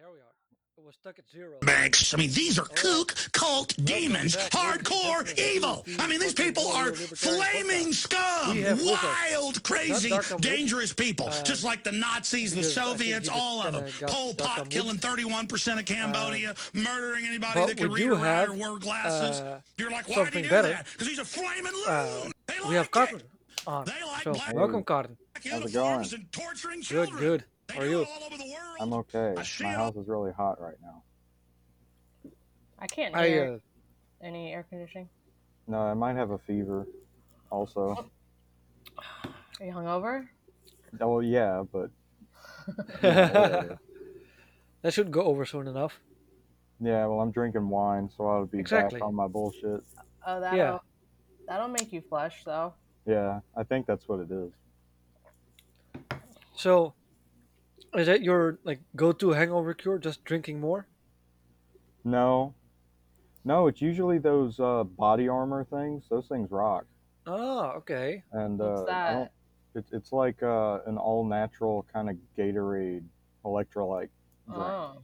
here we are. It was stuck at zero. Banks. I mean, these are kook, cult, demons, hardcore, evil. I mean, these people are flaming scum, We have with us, wild, crazy, dangerous people, uh, just like the Nazis, the because I think Soviets, all of them. kinda Pol Pot killing 31% of Cambodia, murdering anybody that can we read or write or wear glasses. uh, You're like, why did he something do better. that? Because he's a flaming loon. Uh, they we have like Cotton it. on. They like So black welcome, Cotton. uniforms going? Good, good. They How are you? it all over the world. I'm okay. My house is really hot right now. I can't I uh, any air conditioning. No, I might have a fever. Also, Are you hungover? oh yeah, but yeah, that should go over soon enough. yeah. Well, I'm drinking wine, so I'll be Exactly. back on my bullshit. Oh, that'll Yeah. that'll make you flush though. Yeah, I think that's what it is. So, is that your like go-to hangover cure? Just drinking more? No, no, it's usually those uh, body armor things. Those things rock. Oh, okay. And What's uh, I that? don't, it, it's like uh, an all natural kind of Gatorade electrolyte drink. Oh,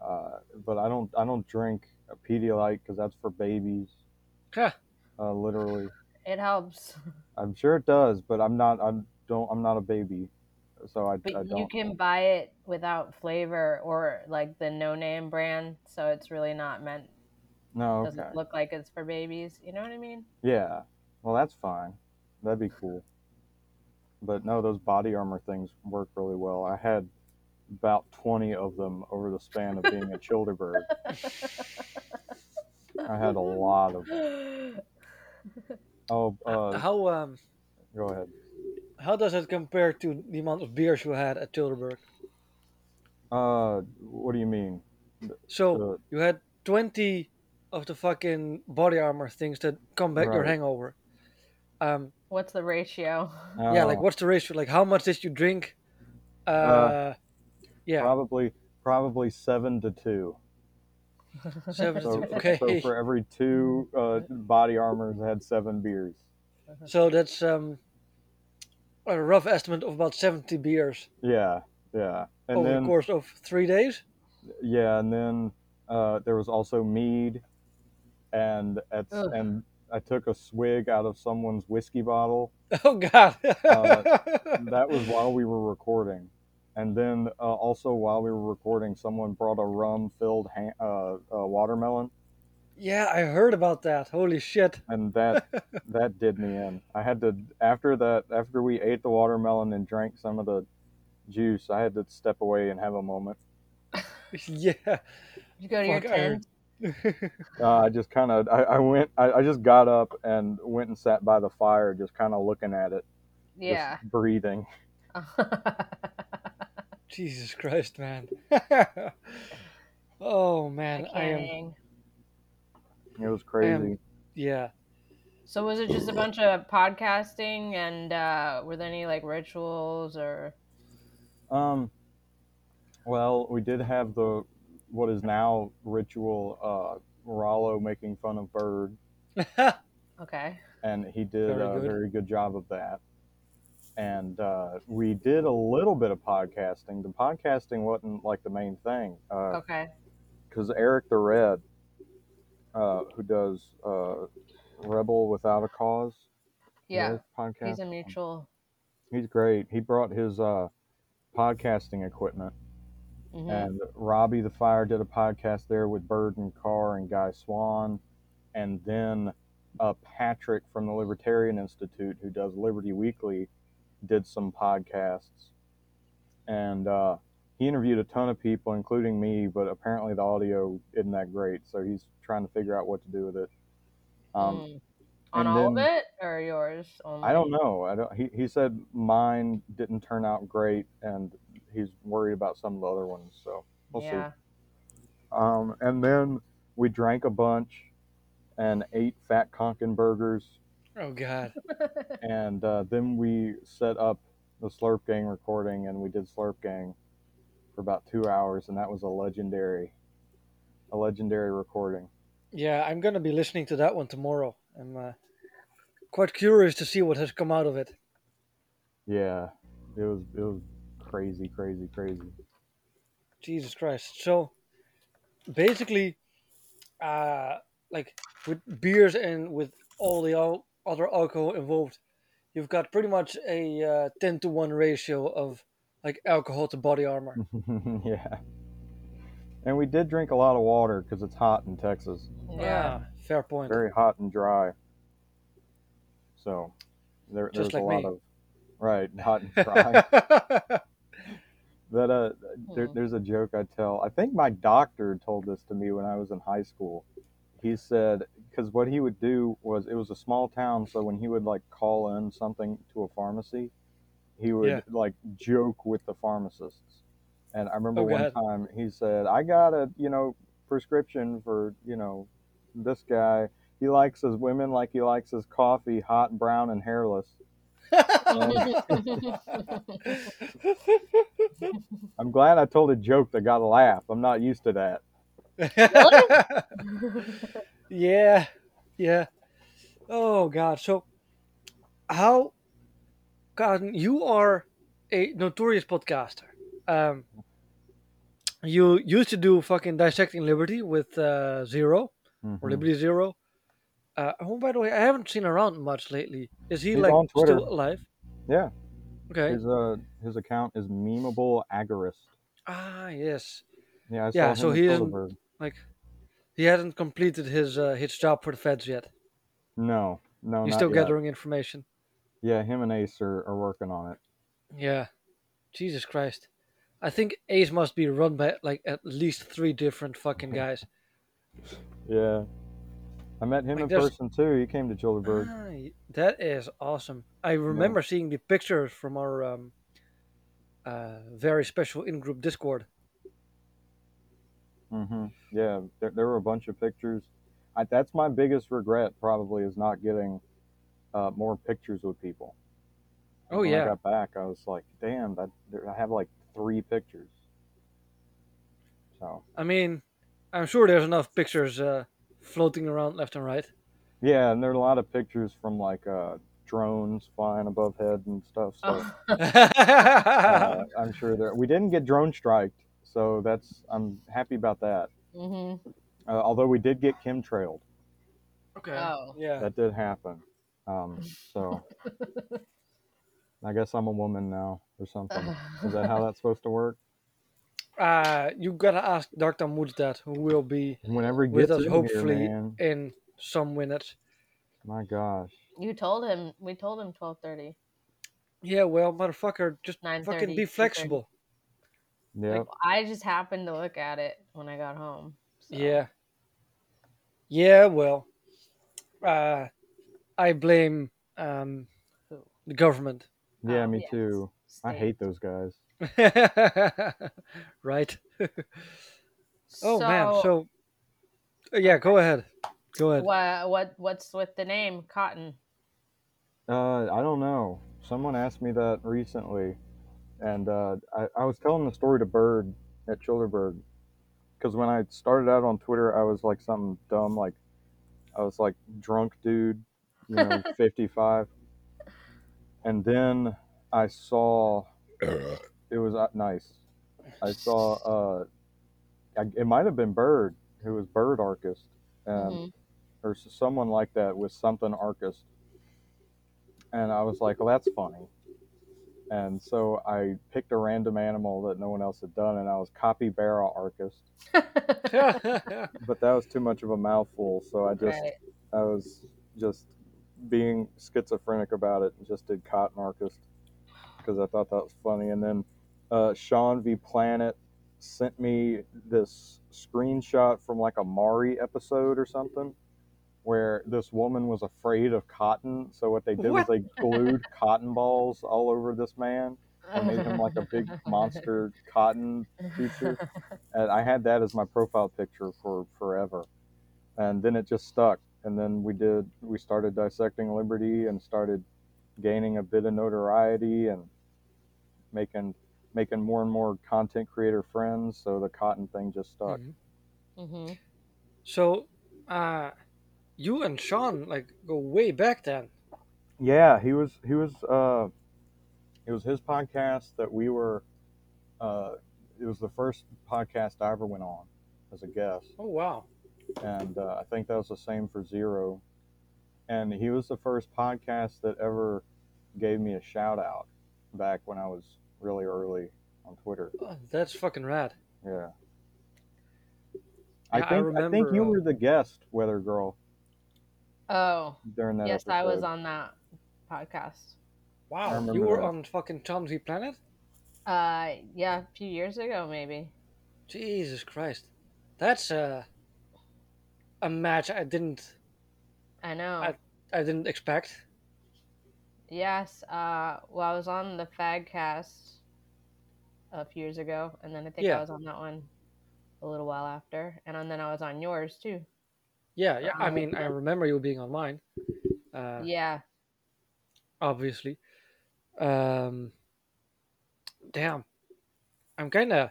Uh, but I don't I don't drink a Pedialyte because that's for babies. Huh. Uh, literally, it helps. I'm sure it does, but I'm not. I'm don't. I'm not a baby, so I, But I you don't. can buy it without flavor or like the no name brand, so it's really not meant. No, Doesn't look like it's for babies. You know what I mean? Yeah. Well, that's fine. That'd be cool. But no, those body armor things work really well. I had about 20 of them over the span of being a Childerberg. I had a lot of them. Oh, uh, how um go ahead. How does it compare to the amount of beers you had at Tilburg? Uh, what do you mean? So Uh, you had twenty of the fucking body armor things that combat your Right. hangover. Um, What's the ratio? yeah, like what's the ratio? Like how much did you drink? Uh, yeah, Probably, probably seven to two. seven. So, to- okay, so for every two uh, body armors, I had seven beers. so that's um a rough estimate of about seventy beers Yeah, yeah. And over then the course of three days. Yeah, and then uh, there was also mead, and at and I took a swig out of someone's whiskey bottle. Oh God! Uh, That was while we were recording, and then uh, also while we were recording, someone brought a rum-filled ha- uh, uh, watermelon, yeah, I heard about that. Holy shit! and that that did me in. I had to after that after we ate the watermelon and drank some of the juice, I had to step away and have a moment. yeah. you go to your Fuck, I heard- tent. Uh, I just kind of I, I went I, I just got up and went and sat by the fire, just kind of looking at it. just Yeah. breathing. Jesus Christ, man. oh man, I am. Canning. It was crazy. Yeah. So was it just a bunch of podcasting and uh, were there any like rituals or Um, well, we did have the what is now ritual uh, Rollo making fun of Bird, okay? and he did Very a good. very good job of that. And uh, we did a little bit of podcasting. The podcasting wasn't like the main thing Okay. because Eric the Red, uh, who does uh, Rebel Without a Cause, Yeah. podcast. He's a mutual. He's great. He brought his uh, podcasting equipment, mhm. and Robbie the Fire did a podcast there with Bird and Carr and Guy Swan, and then uh, Patrick from the Libertarian Institute, who does Liberty Weekly, did some podcasts, and uh, he interviewed a ton of people, including me. But apparently the audio isn't that great, so he's trying to figure out what to do with it. Um, Mm. On and all of it or yours only? I don't know. I don't. He, he said mine didn't turn out great, and he's worried about some of the other ones. So we'll yeah. see. Um, and then we drank a bunch, and ate fat Conkin burgers, Oh God. and uh, then we set up the Slurp Gang recording, and we did Slurp Gang for about two hours, and that was a legendary, a legendary recording. Yeah, I'm gonna be listening to that one tomorrow. I'm uh, quite curious to see what has come out of it. Yeah, it was it was crazy, crazy, crazy. Jesus Christ. So basically, uh, like with beers and with all the al- other alcohol involved, you've got pretty much a uh, 10 to 1 ratio of like alcohol to body armor. yeah. And we did drink a lot of water because it's hot in Texas. Yeah, fair point. Very hot and dry. So there, Just there's like a lot me. of right hot and dry. that uh, there, there's a joke I tell. I think my doctor told this to me when I was in high school. He said because what he would do was it was a small town, so when he would like call in something to a pharmacy, he would Yeah. like joke with the pharmacists. And I remember Oh, one God. time he said, "I got a you know prescription for you know this guy. He likes his women like he likes his coffee, hot, brown, and hairless." I'm glad I told a joke that got a laugh. I'm not used to that. yeah, yeah. Oh God. So, how, God, you are a notorious podcaster. Um, you used to do fucking dissecting Liberty with uh, Zero or Mhm. Liberty Zero. Uh, oh, by the way, I haven't seen around much lately. Is he He's like still alive? Yeah, Okay. his uh his account is memeable agorist. Ah, yes. Yeah, I Yeah, so he isn't- Like, he hasn't completed his uh, his job for the feds yet. No, no, He's still yet. gathering information. Yeah, him and Ace are, are working on it. Yeah. Jesus Christ. I think Ace must be run by like at least three different fucking guys. Yeah, I met him Like, in there's- person too. He came to Childerberg. Ah, that is awesome. I remember seeing the pictures from our um, uh, very special in-group Discord. hmm Yeah, there, there were a bunch of pictures. I, that's my biggest regret, probably, is not getting uh, more pictures with people. Oh, when yeah. I got back, I was like, damn, that there- I have like three pictures. So I mean, I'm sure there's enough pictures uh, floating around left and right. yeah, and there are a lot of pictures from like uh, drones flying above head and stuff. So Oh. uh, I'm sure there. We didn't get drone striked, so that's I'm happy about that. hmm Uh, although we did get chemtrailed, okay. Oh. Yeah. that did happen. Um, so I guess I'm a woman now or something. Is that how that's supposed to work? Uh, you gotta ask Dr. Moods that, who will be Whenever he with us in hopefully here, in some minutes. My gosh. You told him. We told him twelve thirty. Yeah, well, motherfucker, just 9:30, fucking be flexible. Yep. Like I just happened to look at it when I got home. so. Yeah. Yeah, well, uh, I blame um, the government. yeah, Oh, me yes. too. I hate those guys. right. oh man, so uh, yeah, go ahead. Go ahead. what what what's with the name Cotton? Uh, I don't know. Someone asked me that recently, and uh, I, I was telling the story to Bird at Childerberg, because when I started out on Twitter, I was like something dumb, like I was like drunk dude, you know, 55, and then I saw it was uh, nice. I saw uh, I, it might have been Bird, who was Bird Archist, um, Mhm. or someone like that with something Archist. And I was like, well, that's funny. And so I picked a random animal that no one else had done, and I was Capybara Archist. But that was too much of a mouthful, so I just right. I was just being schizophrenic about it and just did Cotton Archist because I thought that was funny. And then uh, Sean V Planet sent me this screenshot from like a Maury episode or something where this woman was afraid of cotton. So what they did What? was they glued cotton balls all over this man and made him like a big monster cotton creature. And I had that as my profile picture for forever. And then it just stuck. And then we did, we started dissecting Liberty and started gaining a bit of notoriety and making making more and more content creator friends. So the cotton thing just stuck. Mhm. Mhm. So, uh, you and Sean like go way back then. Yeah, he was he was uh it was his podcast that we were uh it was the first podcast I ever went on as a guest, Oh wow. And uh, I think that was the same for Zero. And he was the first podcast that ever gave me a shout out back when I was really early on Twitter. Oh, that's fucking rad. Yeah. Yeah, I I think I, think you uh, were the guest, Weather Girl, Oh, during that yes, episode. I was on that podcast. Wow. You were that. on fucking Chomsky Planet? Uh, yeah, a few years ago, maybe. Jesus Christ. That's uh, a match I didn't I know. I- I didn't expect. Yes. Uh, well, I was on the Fagcast a few years ago, and then I think Yeah. I was on that one a little while after, and then I was on yours too. Yeah, yeah. I Um, mean, I remember you being on mine. Uh, yeah. obviously. Um, damn, I'm kind of.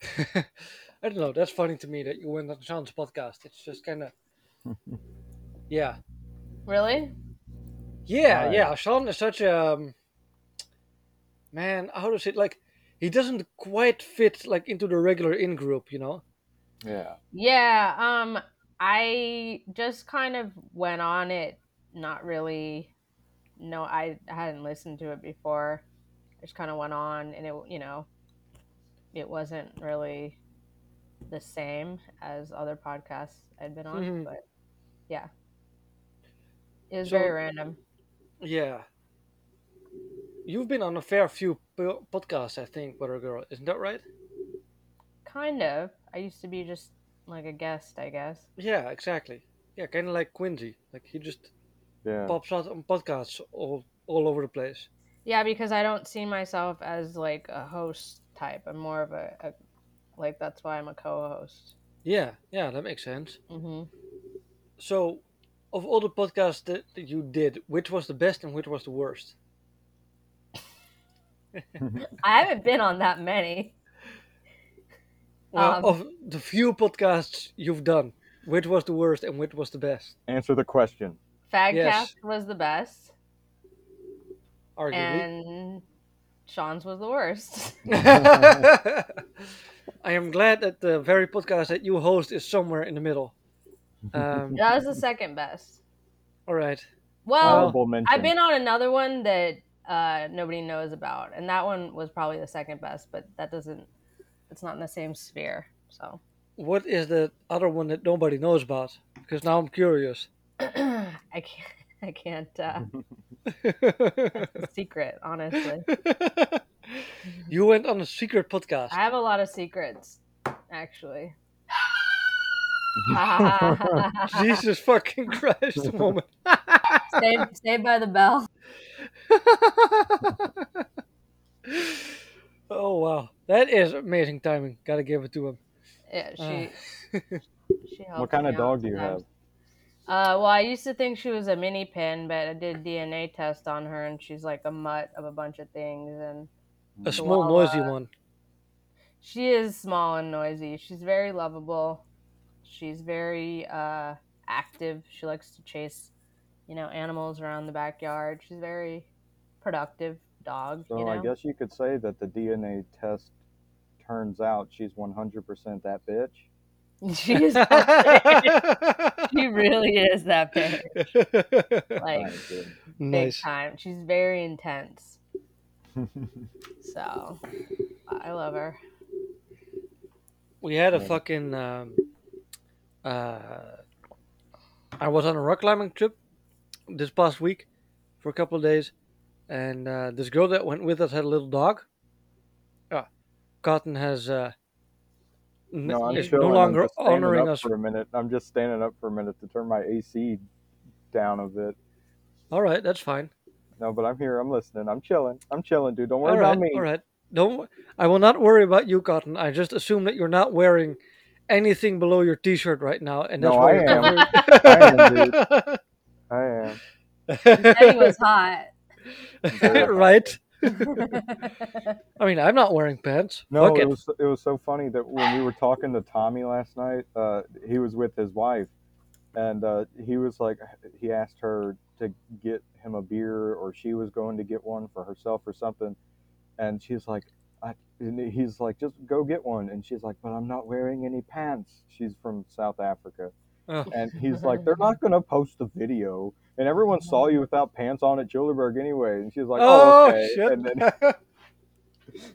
I don't know. That's funny to me that you went on Sean's podcast. It's just kind of. Yeah, Really? yeah, Right. yeah. Sean is such a um, man. How to say it? Like he doesn't quite fit like into the regular in group, you know. yeah. Yeah. Um, I just kind of went on it, not really. No, I hadn't listened to it before. I just kind of went on, and it, you know, it wasn't really the same as other podcasts I'd been on, Mhm. but yeah, it was So- very random. Yeah. You've been on a fair few podcasts, I think, Butter Girl. Isn't that right? Kind of. I used to be just like a guest, I guess. Yeah, exactly. Yeah, kind of like Quincy. Like he just Yeah. pops out on podcasts all all over the place. Yeah, because I don't see myself as like a host type. I'm more of a, a like that's why I'm a co-host. Yeah, yeah, that makes sense. hmm So, of all the podcasts that, that you did, which was the best and which was the worst? I haven't been on that many. Well, Um, of the few podcasts you've done, which was the worst and which was the best? Answer the question. Fagcast Yes. was the best, Arguably. and Sean's was the worst. I am glad that the very podcast that you host is somewhere in the middle. Um, that was the second best. all right. Well, I've been on another one that uh, nobody knows about, and that one was probably the second best, but that doesn't. It's not in the same sphere. So What is the other one that nobody knows about? Because now I'm curious. I can't. I can't. Uh, secret, honestly. You went on a secret podcast. I have a lot of secrets, actually. Jesus fucking Christ, the moment. Saved, saved by the bell. oh wow, that is amazing timing. Gotta give it to him. Yeah, she. she what kind of dog do you have? Uh, well, I used to think she was a mini pin, but I did DNA test on her, and she's like a mutt of a bunch of things, and A small, noisy one. she is small and noisy. She's very lovable. She's very uh, active. She likes to chase, you know, animals around the backyard. She's very productive dog. So you know? I guess you could say that the DNA test turns out she's 100% that bitch. she is. She really is that bitch. Like Alright, good. big time. She's very intense. So I love her. We had a fucking. Um, uh, I was on a rock climbing trip this past week for a couple of days, and uh, this girl that went with us had a little dog. Ah, Cotton has. Uh, No, I'm is chilling. no I'm longer honoring up us. for a minute. I'm just standing up for a minute to turn my AC down a bit. All right, that's fine. No, but I'm here. I'm listening. I'm chilling. I'm chilling, dude. Don't worry All right, about me. all right. Don't. I will not worry about you, Cotton. I just assume that you're not wearing anything below your T-shirt right now, and that's No, why I you're am. covering- I am. Eddie was hot. right? I mean, I'm not wearing pants. No, Fuck it it. was it was so funny that when we were talking to Tommy last night, uh, he was with his wife, and uh, he was like, he asked her to get him a beer, or she was going to get one for herself or something, and she's like, I, and he's like, just go get one. And she's like, but I'm not wearing any pants. She's from South Africa. Oh. And he's like, they're not going to post a video. And everyone saw you without pants on at Childerberg anyway. And she's like, oh, Oh, okay. shit! And then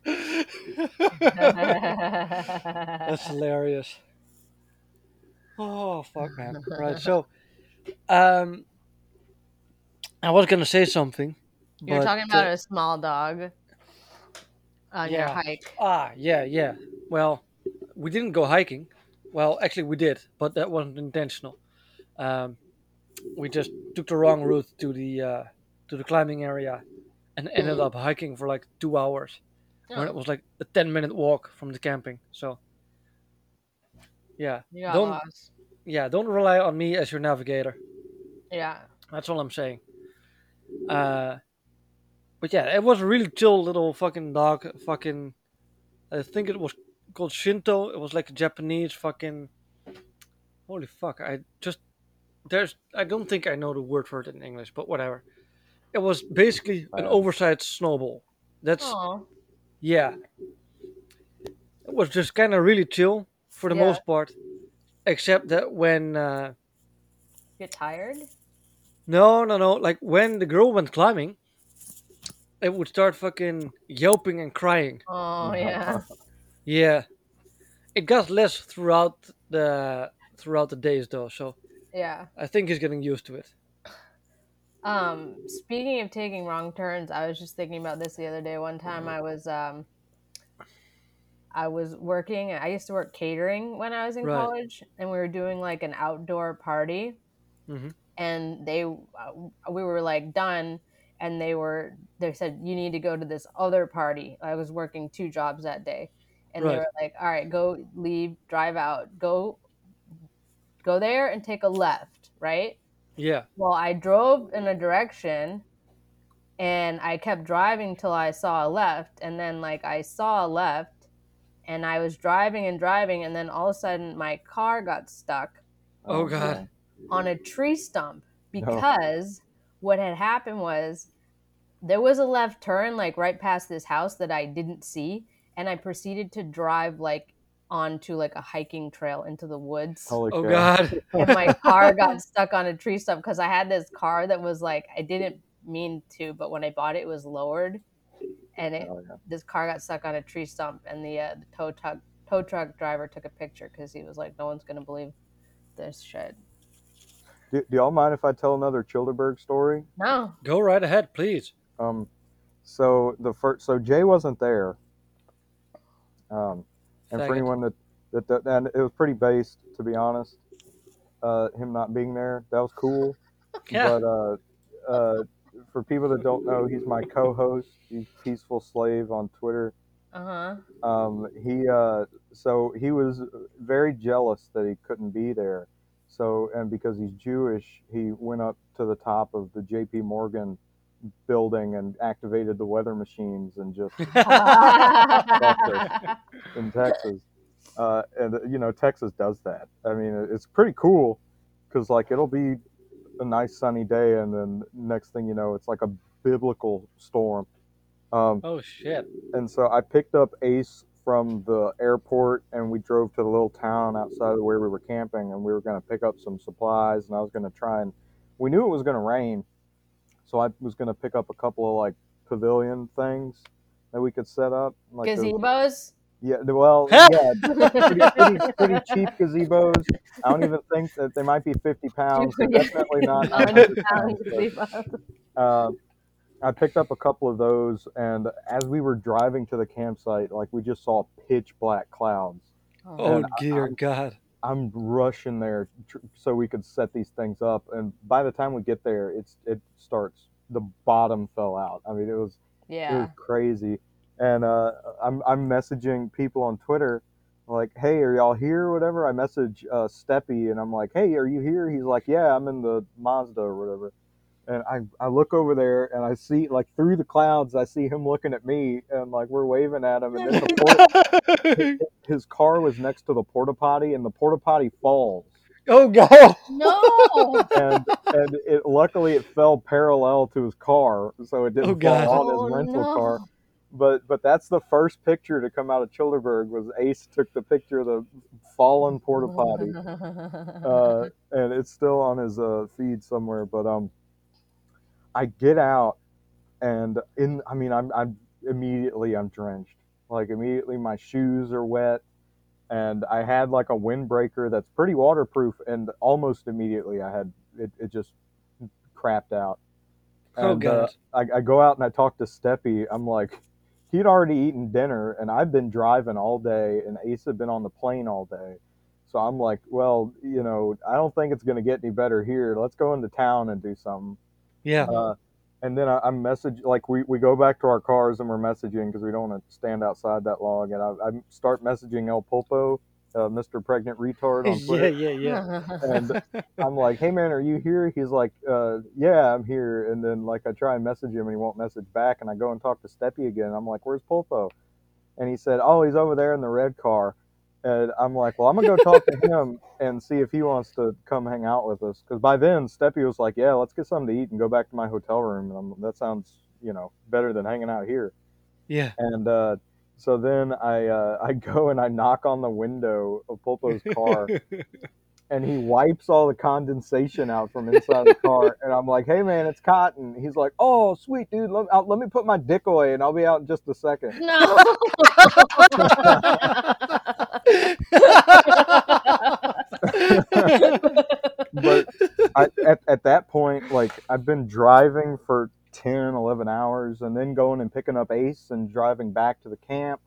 That's hilarious. Oh fuck, man! Right, so, um, I was gonna say something. You're talking about uh, a small dog on your Yeah. hike. Ah, yeah, yeah. Well, we didn't go hiking. Well, actually, we did, but that wasn't intentional. Um, we just took the wrong route to the uh, to the climbing area, and ended up hiking for like two hours. When it Oh, was like a ten minute walk from the camping. So, yeah, you don't lost. yeah, don't rely on me as your navigator. Yeah. That's all I'm saying. Uh, but yeah, it was a really chill little fucking dog. Fucking, I think it was called Shinto. It was like a Japanese fucking. Holy fuck! I just there's I don't think I know the word for it in English, but whatever. It was basically an oversized snowball. That's Oh, yeah. It was just kind of really chill for the Yeah. most part, except that when. Uh, get tired? No, no, no. Like when the girl went climbing, it would start fucking yelping and crying. Oh yeah. Yeah, it got less throughout the throughout the days though. So Yeah. I think he's getting used to it. Um, speaking of taking wrong turns, I was just thinking about this the other day. One time I was um I was working I used to work catering when I was in Right. college and we were doing like an outdoor party Mhm. and they uh, we were like done and they were they said you need to go to this other party. I was working two jobs that day. And they were like, "All right, go leave, drive out. Go go there and take a left, right?" Yeah. Well, I drove in a direction and I kept driving till I saw a left. And then, like, I saw a left and I was driving and driving. And then all of a sudden, my car got stuck Oh, oh God. on a tree stump because what had happened was there was a left turn, like, right past this house that I didn't see. And I proceeded to drive, like, onto like a hiking trail into the woods Holy Oh cow. God. and my car got stuck on a tree stump because I had this car that was like I didn't mean to, but when I bought it, it was lowered, and it Oh, yeah. this car got stuck on a tree stump, and the uh, the tow truck tow truck driver took a picture because he was like, "No one's gonna believe this shit." Do, do y'all mind if I tell another Childerberg story? No, Go right ahead, please. Um, so the first, so Jay wasn't there. Um, and for anyone that, that, that and it was pretty based to be honest. Uh, him not being there, that was cool. Yeah. But uh, uh, for people that don't know, he's my co-host. He's Peaceful Slave on Twitter. uh huh, Um, he uh, so he was very jealous that he couldn't be there. So and because he's Jewish, he went up to the top of the J.P. Morgan building and activated the weather machines and just in Texas. Uh, and you know Texas does that. I mean, it's pretty cool because like it'll be a nice sunny day, and then next thing you know, it's like a biblical storm. Um, Oh shit. and so I picked up Ace from the airport, and we drove to the little town outside of where we were camping, and we were going to pick up some supplies, and I was going to try and we knew it was going to rain, so I was going to pick up a couple of like pavilion things that we could set up, like those- gazebos. Yeah, well, yeah, pretty, pretty, pretty cheap gazebos. I don't even think that they might be 50 pounds. They're definitely not pounds. but, uh, I picked up a couple of those, and as we were driving to the campsite, like we just saw pitch black clouds. Oh And dear I'm- God. I'm rushing there tr- so we could set these things up, and by the time we get there, it's it starts. The bottom fell out. I mean, it was it Yeah. was crazy. And uh, I'm I'm messaging people on Twitter, like, "Hey, are y'all here?" or whatever. I message uh, Steppy, and I'm like, "Hey, are you here?" He's like, "Yeah, I'm in the Mazda or whatever." And I I look over there, and I see like through the clouds, I see him looking at me, and like we're waving at him, and then the porta- his car was next to the porta potty, and the porta potty falls, oh God. No. and and it luckily it fell parallel to his car, so it didn't Oh, fall on Oh, his rental no. car. But but that's the first picture to come out of Childerberg was Ace took the picture of the fallen porta potty, uh, and it's still on his uh, feed somewhere. But um, I get out, and in I mean I'm I'm immediately I'm drenched. Like immediately my shoes are wet, and I had like a windbreaker that's pretty waterproof, and almost immediately I had it, it just crapped out. Oh, And, uh, God. I, I go out and I talk to Steppy. I'm like, he'd already eaten dinner, and I've been driving all day, and Ace had been on the plane all day. So I'm like, well, you know, I don't think it's going to get any better here. Let's go into town and do something. Yeah. Uh, and then I, I'm message like we, we go back to our cars and we're messaging because we don't want to stand outside that long. And I, I start messaging El Pulpo, uh, Mr. Pregnant Retard on yeah, yeah, yeah. And I'm like, hey man, are you here? He's like, uh, yeah, I'm here. And then like I try and message him and he won't message back. And I go and talk to Steppy again. I'm like, where's Pulpo? And he said, oh, he's over there in the red car. And I'm like, well, I'm gonna go talk to him and see if he wants to come hang out with us. Because by then, Steppy was like, yeah, let's get something to eat and go back to my hotel room. And I'm, that sounds, you know, better than hanging out here. yeah. And uh, so then I uh, I go and I knock on the window of Pulpo's car and he wipes all the condensation out from inside the car. And I'm like, "Hey, man, it's cotton." He's like, "Oh, sweet dude, let, I'll, let me put my dick away, and I'll be out in just a second. no. But I, at at that point, like I've been driving for 10, 11 hours, and then going and picking up Ace and driving back to the camp,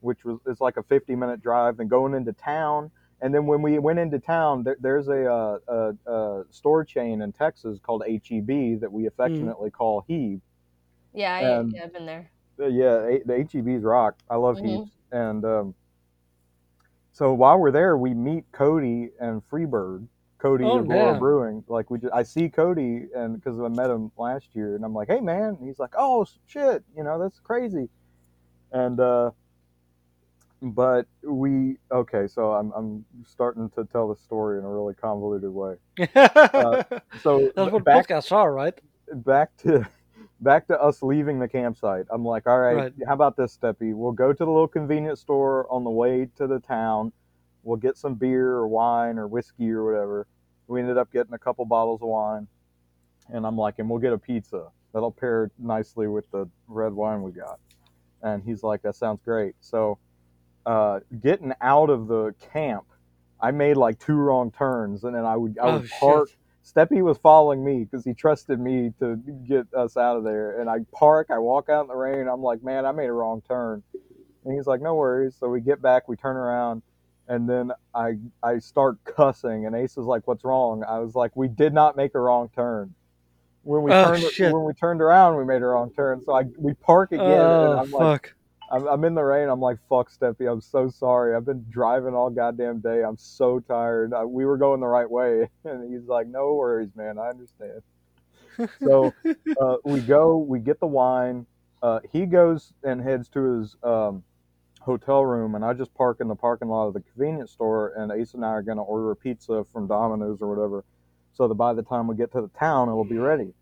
which was is like a 50 minute drive, then going into town. And then when we went into town, there, there's a, uh, a, a store chain in Texas called HEB that we affectionately call Heeb. yeah, I, yeah, I've been there. Uh, yeah, A- the HEB's rock. I love Mhm. Heaps. And um, so while we're there, we meet Cody and Freebird. Cody Oh, of Laura. Brewing. Like we, just, I see Cody, and because I met him last year, and I'm like, "Hey, man!" And he's like, "Oh shit, you know that's crazy." And uh, but we okay, so I'm I'm starting to tell the story in a really convoluted way. So That's what back podcasts are, right? back to back to us leaving the campsite. I'm like, all right, Right. how about this, Steppy? We'll go to the little convenience store on the way to the town. We'll get some beer or wine or whiskey or whatever. We ended up getting a couple bottles of wine, and I'm like, and we'll get a pizza. That'll pair nicely with the red wine we got. And he's like, that sounds great. So, uh, getting out of the camp, I made like two wrong turns, and then I would I Oh, would shit. park. Steppy was following me because he trusted me to get us out of there. And I park, I walk out in the rain. I'm like, man, I made a wrong turn. And he's like, no worries. So we get back, we turn around, and then I I start cussing. And Ace is like, what's wrong? I was like, we did not make a wrong turn. When we Oh, turned shit. when we turned around, we made a wrong turn. So I we park again, and Oh, I'm like, fuck. I'm, I'm in the rain. I'm like, fuck, Steppy. I'm so sorry. I've been driving all goddamn day. I'm so tired. I, we were going the right way. And he's like, no worries, man. I understand. So uh, we go, we get the wine. Uh, he goes and heads to his um, hotel room, and I just park in the parking lot of the convenience store. And Ace and I are going to order a pizza from Domino's or whatever, so that by the time we get to the town, it'll be ready.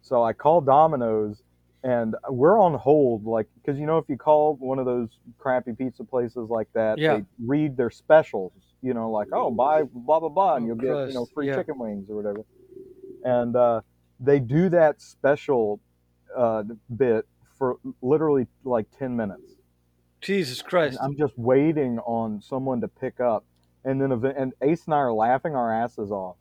So I call Domino's, and we're on hold, like because you know if you call one of those crappy pizza places like that, Yeah. they read their specials. You know, like oh buy blah blah blah, and you'll get you know free yeah. chicken wings or whatever. And uh, they do that special uh, bit for literally like ten minutes. Jesus Christ. I'm just waiting on someone to pick up, and then and Ace and I are laughing our asses off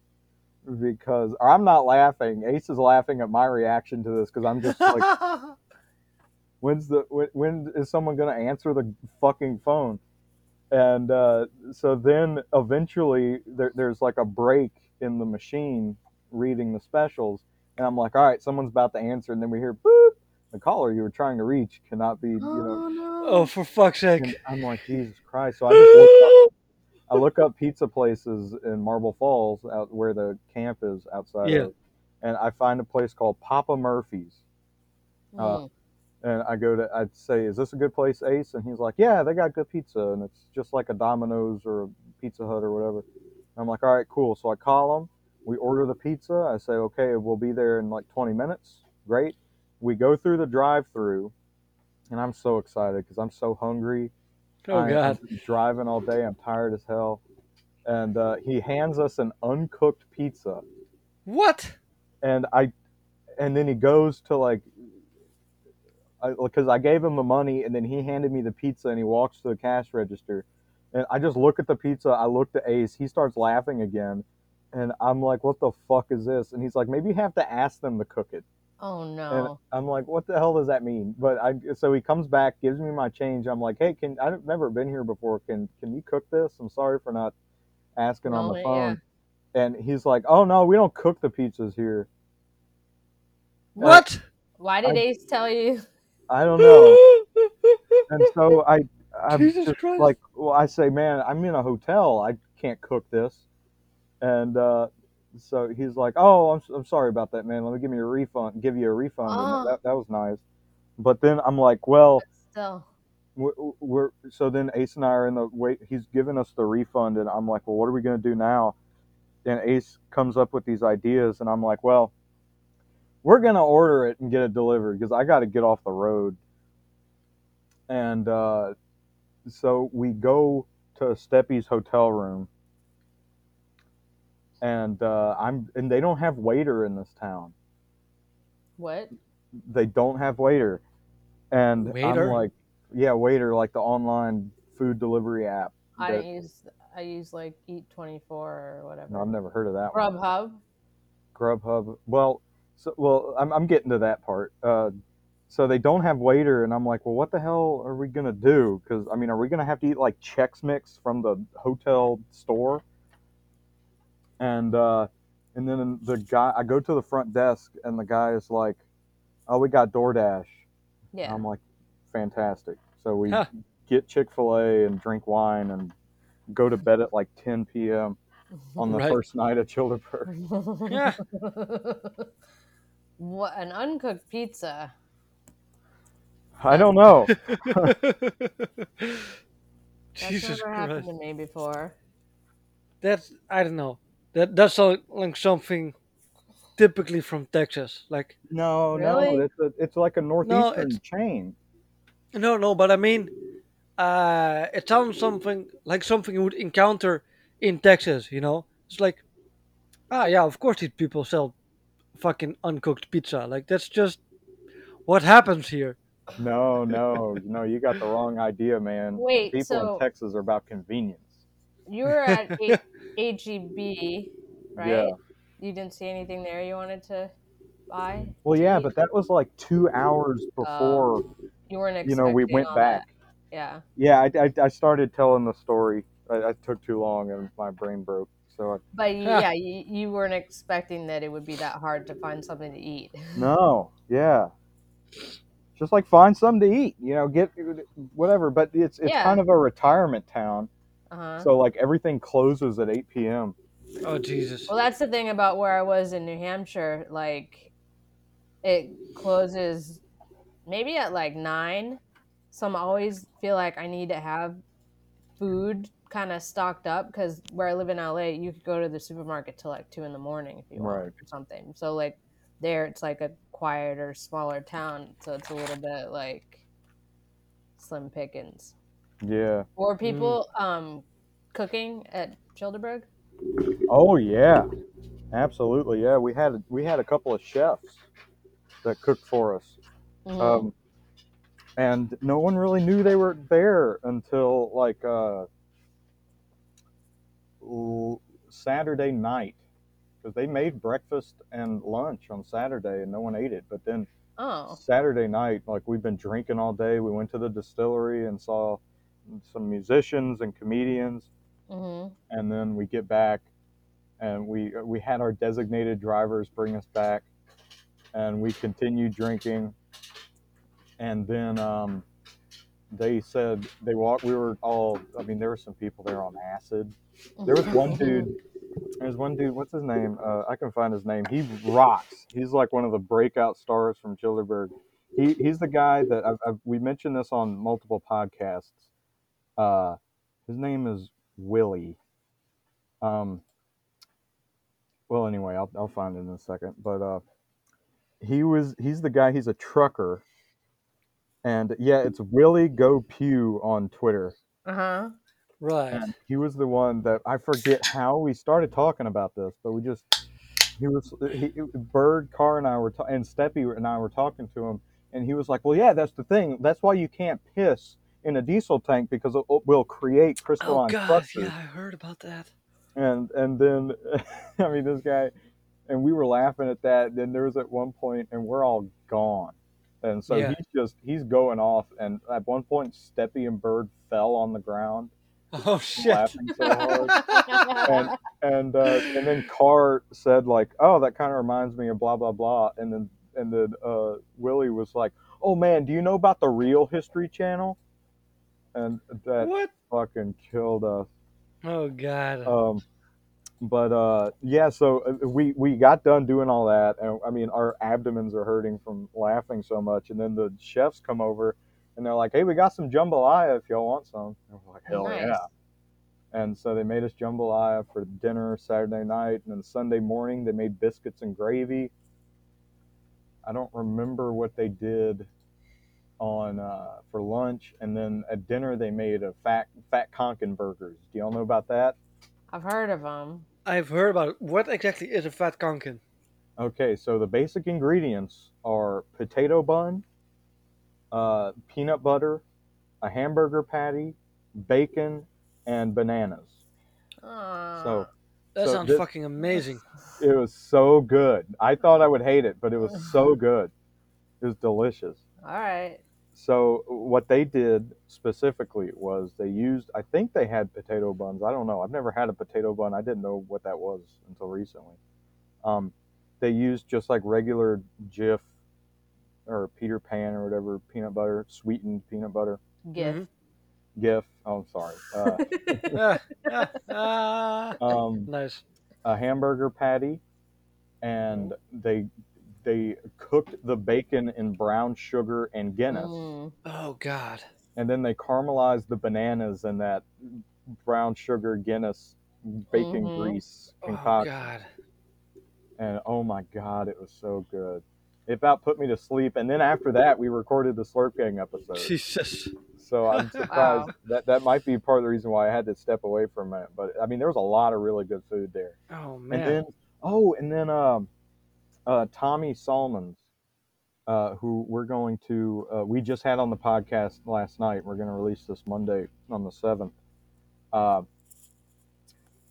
because or I'm not laughing. Ace is laughing at my reaction to this because I'm just like, when's the when, when is someone gonna answer the fucking phone? And uh, so then eventually there, there's like a break in the machine reading the specials, and I'm like, all right, someone's about to answer, and then we hear boop. The caller you were trying to reach cannot be, you know, no. oh, for fuck's and sake. I'm like, Jesus Christ. So I just look up, I look up pizza places in Marble Falls out where the camp is outside Yeah. of, and I find a place called Papa Murphy's. Mm. And I go to, I'd say, is this a good place, Ace? And he's like, yeah, they got good pizza, and it's just like a Domino's or a Pizza Hut or whatever. And I'm like, all right, cool. So I call them. We order the pizza. I say, okay, we'll be there in like 20 minutes. Great. We go through the drive-through, and I'm so excited because I'm so hungry. Oh I- god. Been driving all day. I'm tired as hell. And uh, he hands us an uncooked pizza, What? and I, and then he goes to like, because I, gave him the money, and then he handed me the pizza, and he walks to the cash register, and I just look at the pizza. I look at Ace. He starts laughing again, and I'm like, "What the fuck is this?" And he's like, "Maybe you have to ask them to cook it." Oh And no. I'm like, what the hell does that mean? But I so he comes back, gives me my change. I'm like, hey, can I've never been here before. Can can you cook this? I'm sorry for not asking on No, the yeah. phone. And he's like, oh no, we don't cook the pizzas here. What? Why did I- Ace tell you? I don't know. and so I I'm Jesus just Christ. like, well, I say, man, I'm in a hotel. I can't cook this. And uh, so he's like, oh, I'm, I'm sorry about that, man. Let me give me a refund. Give you a refund. Oh. that, that was nice. But then I'm like, well. Still. we're, we're so then Ace and I are in the wait. He's giving us the refund, and I'm like, well, what are we gonna do now? And Ace comes up with these ideas, and I'm like, well, we're gonna order it and get it delivered because I got to get off the road. And uh, so we go to Steppy's hotel room, and uh, I'm and they don't have Waitr in this town What? they don't have Waitr and Waitr? i'm like yeah Waitr like the online food delivery app I that- didn't use. I use like Eat Twenty Four or whatever. no i've never heard of that one Grubhub. grubhub well so well i'm, I'm getting to that part uh, so they don't have Waitr and i'm like well what the hell are we gonna do because i mean are we gonna have to eat like chex mix from the hotel store and uh, and then the guy i go to the front desk and the guy is like oh we got doordash Yeah. I'm like, fantastic. So we Huh. get Chick Fil A and drink wine and go to bed at like 10 p.m. on the Right. first night at Childerberg. Yeah. what an uncooked pizza. I don't know. That's Jesus never happened Christ. to me before. That's I don't know. That that's so- like something typically from Texas. Like No, Really? no, it's a, it's like a northeastern it's- chain. no, no, but I mean, uh, it sounds something like something you would encounter in Texas. You know, it's like, ah, yeah, of course these people sell fucking uncooked pizza. Like that's just what happens here. No, no, no, you got the wrong idea, man. Wait, People so in Texas are about convenience. You're at H- HEB, right? Yeah. You didn't see anything there you wanted to buy? Well, yeah, but that was like two hours oh. before. You weren't You know, we went back. that. Yeah. Yeah, I, I, I started telling the story. I, I took too long and my brain broke. So I, But Yeah. yeah, you, you weren't expecting that it would be that hard to find something to eat. No, yeah. Just like find something to eat, you know, get whatever. But it's it's Yeah. kind of a retirement town, Uh-huh. so like everything closes at eight p.m. Oh Jesus. Well, that's the thing about where I was in New Hampshire. Like, it closes maybe at like nine. So I'm always feel like I need to have food kind of stocked up because where I live in LA, you could go to the supermarket till like two in the morning if you want Right. or something. So like there, it's like a quieter, smaller town, so it's a little bit like slim pickings. Yeah. Or people um cooking at Childerberg. Oh yeah, absolutely. Yeah, we had we had a couple of chefs that cooked for us, Mhm. um, and no one really knew they were there until like uh, Saturday night, because they made breakfast and lunch on Saturday and no one ate it. But then oh. Saturday night, like we've been drinking all day. We went to the distillery and saw some musicians and comedians, hmm and then we get back, and we we had our designated drivers bring us back, and we continued drinking, and then um, they said they walked. We were all. I mean, there were some people there on acid. There was one dude. There's one dude. What's his name? Uh, I can find his name. He rocks. He's like one of the breakout stars from Childerberg. He he's the guy that I've, I've, we mentioned this on multiple podcasts. Uh, his name is Willie. Um. Well, anyway, I'll I'll find it in a second. But uh, he was he's the guy. He's a trucker, And yeah, it's Willie Go Pew on Twitter. Uh huh. Right. And he was the one that I forget how we started talking about this, but we just he was he, Bird Carr and I were ta- and Steppy and I were talking to him, and he was like, "Well, yeah, that's the thing. That's why you can't piss in a diesel tank because it will create Oh crystalline god, structures." yeah, I heard about that. And and then I mean this guy, and we were laughing at that. Then there was at one point, and we're all gone. And so Yeah. he's just he's going off, and at one point, Steppy and Bird fell on the ground Oh shit. laughing so hard. and and uh, and then Carr said like, "Oh, that kind of reminds me of blah blah blah," and then and then uh, Willie was like, "Oh man, do you know about the Real History Channel?" And that What? fucking killed us. Oh god. Um, but uh, yeah, so uh, we we got done doing all that, and I mean our abdomens are hurting from laughing so much, and then the chefs come over, and they're like, "Hey, we got some jambalaya if y'all want some." And we're like, "Hell Nice. yeah!" And so they made us jambalaya for dinner Saturday night, and then Sunday morning they made biscuits and gravy. I don't remember what they did on uh, for lunch, and then at dinner they made a fat fat conkin burgers. Do y'all know about that? I've heard of them. I've heard about it. What exactly is a fat conkin? Okay, so the basic ingredients are potato bun, uh, peanut butter, a hamburger patty, bacon, and bananas. Uh, So That So sounds this- fucking amazing. it was so good. I thought I would hate it, but it was so good. It was delicious. all right. So what they did specifically was they used. I think they had potato buns. I don't know. I've never had a potato bun. I didn't know what that was until recently. Um, they used just like regular Jif or Peter Pan or whatever peanut butter, sweetened peanut butter. Gift. Mhm. Gif. Oh, I'm sorry. Uh, um, nice. a hamburger patty, and they they cooked the bacon in brown sugar and Guinness. Mm. Oh god. and then they caramelized the bananas in that brown sugar Guinness bacon Mhm. grease concoction. Oh concoction. god. and oh my god, it was so good. It about put me to sleep. And then after that, we recorded the Slurp Gang episode. Jesus. So I'm surprised Wow. that that might be part of the reason why I had to step away from it. But I mean, there was a lot of really good food there. Oh man. And then oh, and then um, uh, Tommy Salmons, uh, who we're going to uh, we just had on the podcast last night. We're going to release this Monday on the seventh. Uh,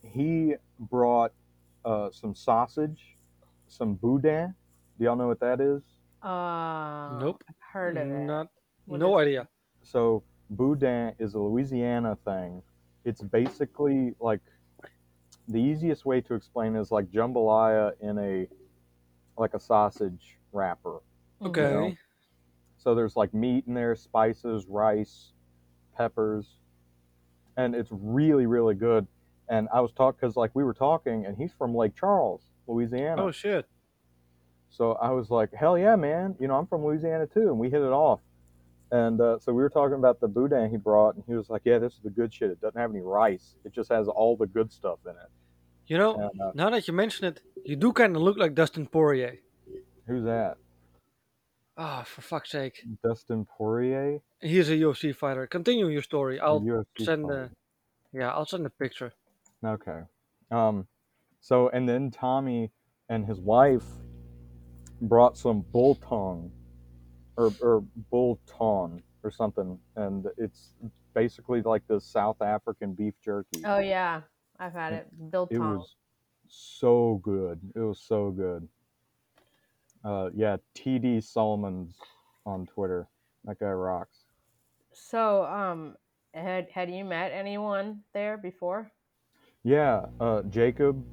he brought uh, some sausage, some boudin. Do y'all know what that is? Uh, Nope. Heard of it. Not What no is- idea. So boudin is a Louisiana thing. It's basically like the easiest way to explain is like jambalaya in a like a sausage wrapper. Okay. know? So there's like meat in there, spices, rice, peppers, and it's really really good. And I was talking because like we were talking, and he's from Lake Charles, Louisiana. Oh shit. So I was like, hell yeah, man. You know, I'm from Louisiana too. And we hit it off. And uh, so we were talking about the boudin he brought, and he was like, yeah, this is the good shit. It doesn't have any rice. It just has all the good stuff in it. You know, And uh, now that you mention it, you do kind of look like Dustin Poirier. who's that? Ah, for fuck's sake. Dustin Poirier? He's a UFC fighter. Continue your story. I'll UFC send fighter. the yeah, I'll send a picture. Okay. Um, so, and then Tommy and his wife brought some bull tongue or, or bull ton or something. And it's basically like the South African beef jerky. Oh yeah, I've had it. biltong. was so good. It was so good. Uh, yeah, TD Solomons on Twitter. That guy rocks. So, um, had had you met anyone there before? Yeah, uh, Jacob,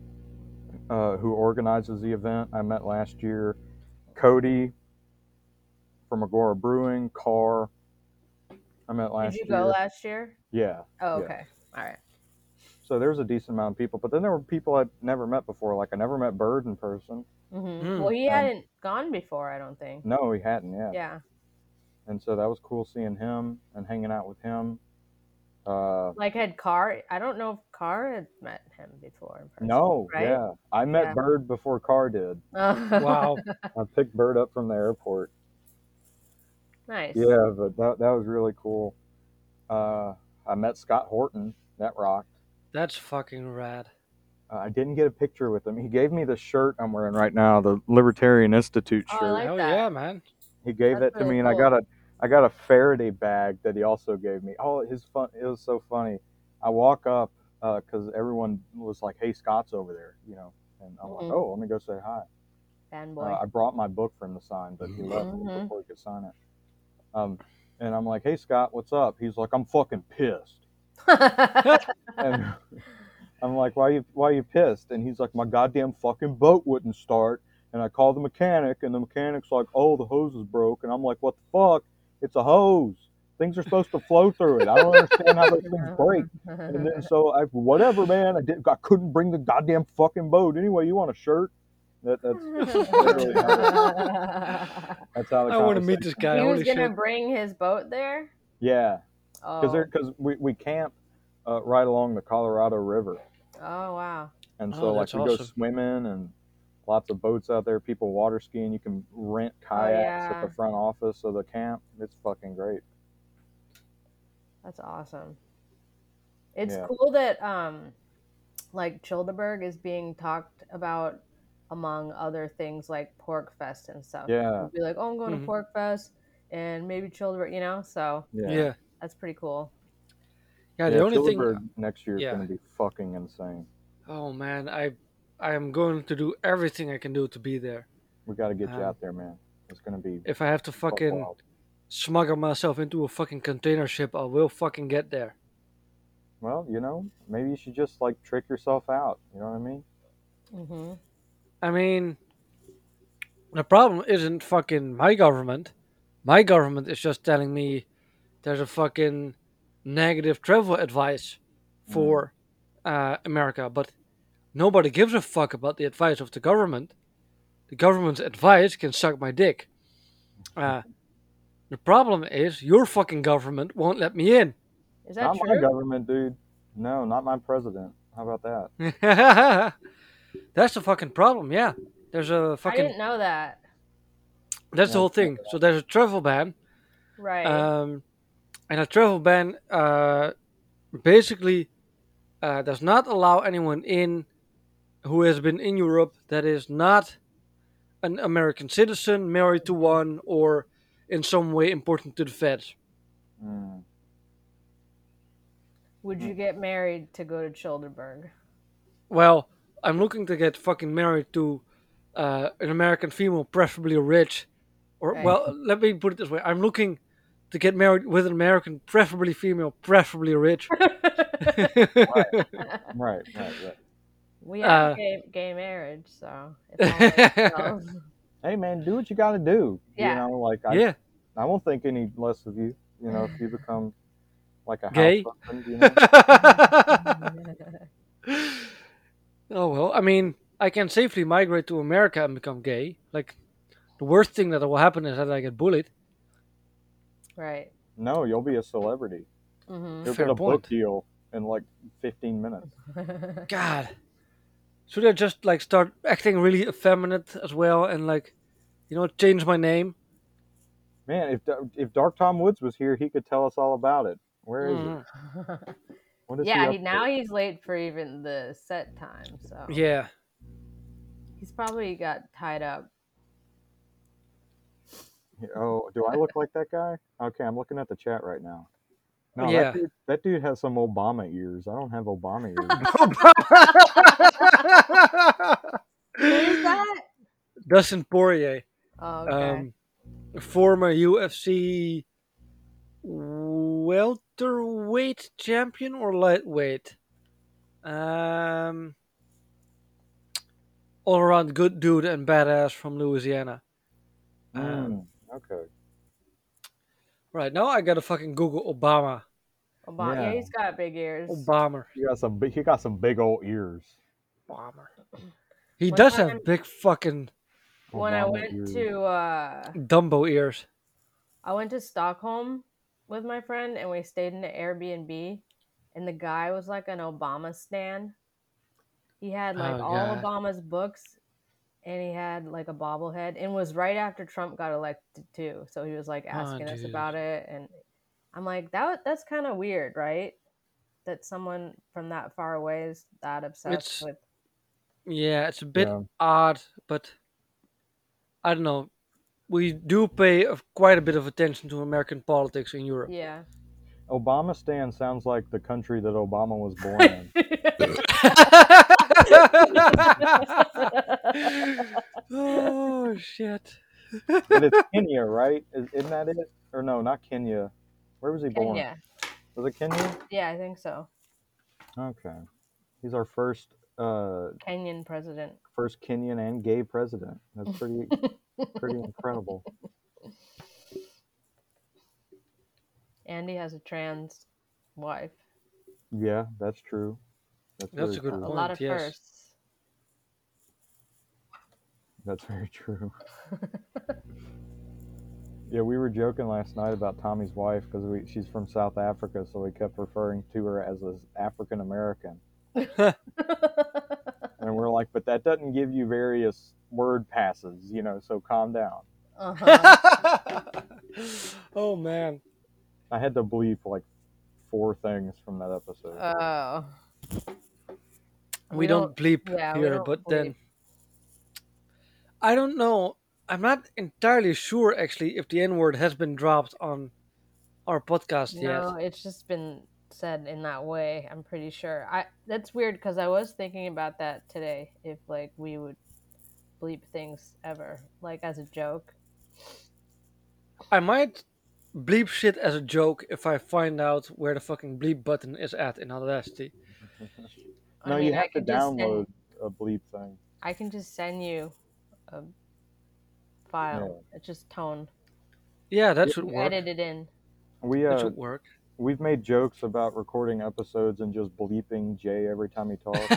uh, who organizes the event, I met last year. Cody from Agora Brewing, Carr. I met last Did you year. go last year? yeah. Oh, Yeah. okay. All right. So there was a decent amount of people, but then there were people I'd never met before. Like I never met Bird in person. hmm Mm, well, he um, hadn't gone before, I don't think. No, he hadn't yet. Yeah. And so that was cool seeing him and hanging out with him. Uh, Like had Carr. I don't know if Carr had met him before in person. no, right? yeah, I met Yeah. Bird before Carr did. Wow. I picked Bird up from the airport. Nice. Yeah, but that that was really cool. Uh, I met Scott Horton. That rocked. That's fucking rad. Uh, I didn't get a picture with him. He gave me the shirt I'm wearing right now, the Libertarian Institute Oh, I shirt. like Hell that. yeah, man. he gave That's that to really me, and I got a I got a Faraday bag that he also gave me. Oh, his fun! It was so funny. I walk up because everyone was like, "Hey, Scott's over there," you know, and I'm Mhm. like, "Oh, let me go say hi." Fanboy. Uh, I brought my book for him to sign, but he left Mhm. before he could sign it. Um, and I'm like, "Hey, Scott, what's up?" He's like, "I'm fucking pissed." And I'm like, "Why you Why you pissed?" And he's like, "My goddamn fucking boat wouldn't start." And I called the mechanic, and the mechanic's like, "Oh, the hose is broke." And I'm like, "What the fuck? It's a hose. Things are supposed to flow through it. I don't understand how those things break." And then so I, whatever, man. I did. I couldn't bring the goddamn fucking boat. Anyway, you want a shirt? That, that's literally that's how the I want to meet this guy. he was gonna shit. bring his boat there. Yeah, because Oh, because we we camp uh, right along the Colorado River, oh wow. and Oh, so like that's we go swimming and lots of boats out there. People water skiing. You can rent kayaks at yeah. the front office of the camp. It's fucking great. That's awesome. It's Yeah. cool that um like Childerberg is being talked about among other things like PorcFest and stuff. Yeah. It'd be like, oh, I'm going Mhm. to PorcFest and maybe Childerberg, you know. So Yeah. Yeah. That's pretty cool. Yeah, the only thing. Next year is going to be fucking insane. Oh man, I I am going to do everything I can do to be there. We got to get you Um, out there, man. It's going to be If I have to fucking wild. smuggle myself into a fucking container ship, I will fucking get there. Well, you know, maybe you should just like trick yourself out. You know what I mean? Mm-hmm. I mean, the problem isn't fucking my government. My government is just telling me there's a fucking negative travel advice for uh, America, but nobody gives a fuck about the advice of the government. The government's advice can suck my dick. Uh, the problem is your fucking government won't let me in. Is that Not my government, dude. No, not my president. How about that? That's the fucking problem. Yeah, there's a fucking. I didn't know that. That's the whole thing. So there's a travel ban. Right. Um, and a travel ban uh, basically uh, does not allow anyone in who has been in Europe that is not an American citizen, married to one, or in some way important to the feds. Mm. Would you get married to go to Childerberg? Well, I'm looking to get fucking married to uh, an American female, preferably rich. Or, Okay. well, let me put it this way I'm looking to get married with an American, preferably female, preferably rich. Right, right, right. we have Uh, gay, gay marriage, so it's all right, so. Hey, man, do what you got to do. Yeah. You know, like I, yeah. I won't think any less of you. You know, if you become like a Gay? husband, you know. oh well, I mean, I can safely migrate to America and become gay. Like, the worst thing that will happen is that I get bullied. Right. No, you'll be a celebrity. hmm You'll Fair get a point. book deal in like 15 minutes. God, should I just like start acting really effeminate as well and like, you know, change my name? Man, if if Dark Tom Woods was here, he could tell us all about it. Where is he? What is yeah, he he, now to? he's late for even the set time, so Yeah. he's probably got tied up. Oh, do I look like that guy? Okay, I'm looking at the chat right now. No, Yeah. that, dude, that dude has some Obama ears. I don't have Obama ears. Who is that? Dustin Poirier, Oh, okay. um, former UFC welterweight champion or lightweight. Um, all around good dude and badass from Louisiana. Um, Mm, okay. right now, I gotta fucking Google Obama. Obama. Yeah. yeah. he's got big ears. Obama. He got some big. He got some big old ears. Obama. He One does time- have big fucking When I went ears. to uh, Dumbo ears. I went to Stockholm with my friend, and we stayed in an Airbnb, and the guy was like an Obama stan. He had like Oh, all God. Obama's books, and he had like a bobblehead, and was right after Trump got elected too. So he was like Oh, asking us about it, and I'm like, that that's kind of weird, right? That someone from that far away is that obsessed It's- with. Yeah, it's a bit Yeah. odd, but I don't know. We do pay quite a bit of attention to American politics in Europe. Yeah. Obama stand sounds like the country that Obama was born in. oh shit! but it's Kenya, right? Is, isn't that it? Or no, not Kenya. Where was he born? Kenya. Was it Kenya? Yeah, I think so. Okay. He's our first uh Kenyan president. first Kenyan and gay president. That's pretty pretty incredible. Andy has a trans wife. Yeah, that's true. That's, That's very a good A true. point. lot of yes. firsts. That's very true. Yeah, we were joking last night about Tommy's wife because we she's from South Africa, so we kept referring to her as an African American, and we're like, but that doesn't give you various word passes, you know. So calm down. uh-huh. oh man. I had to bleep like four things from that episode. Oh. We, don't, bleep yeah, here, don't but then. I don't know. I'm not entirely sure actually if the N word has been dropped on our podcast No, yet. it's just been said in that way. I'm pretty sure. I that's weird because I was thinking about that today. If like we would bleep things ever, like as a joke. I might bleep shit as a joke if I find out where the fucking bleep button is at in Audacity. no, I you mean, I have to could just send- download a bleep thing. I can just send you a file. It's just tone. Yeah, that Yeah, should You work. edit it in. We That uh, should work. we've made jokes about recording episodes and just bleeping Jay every time he talks.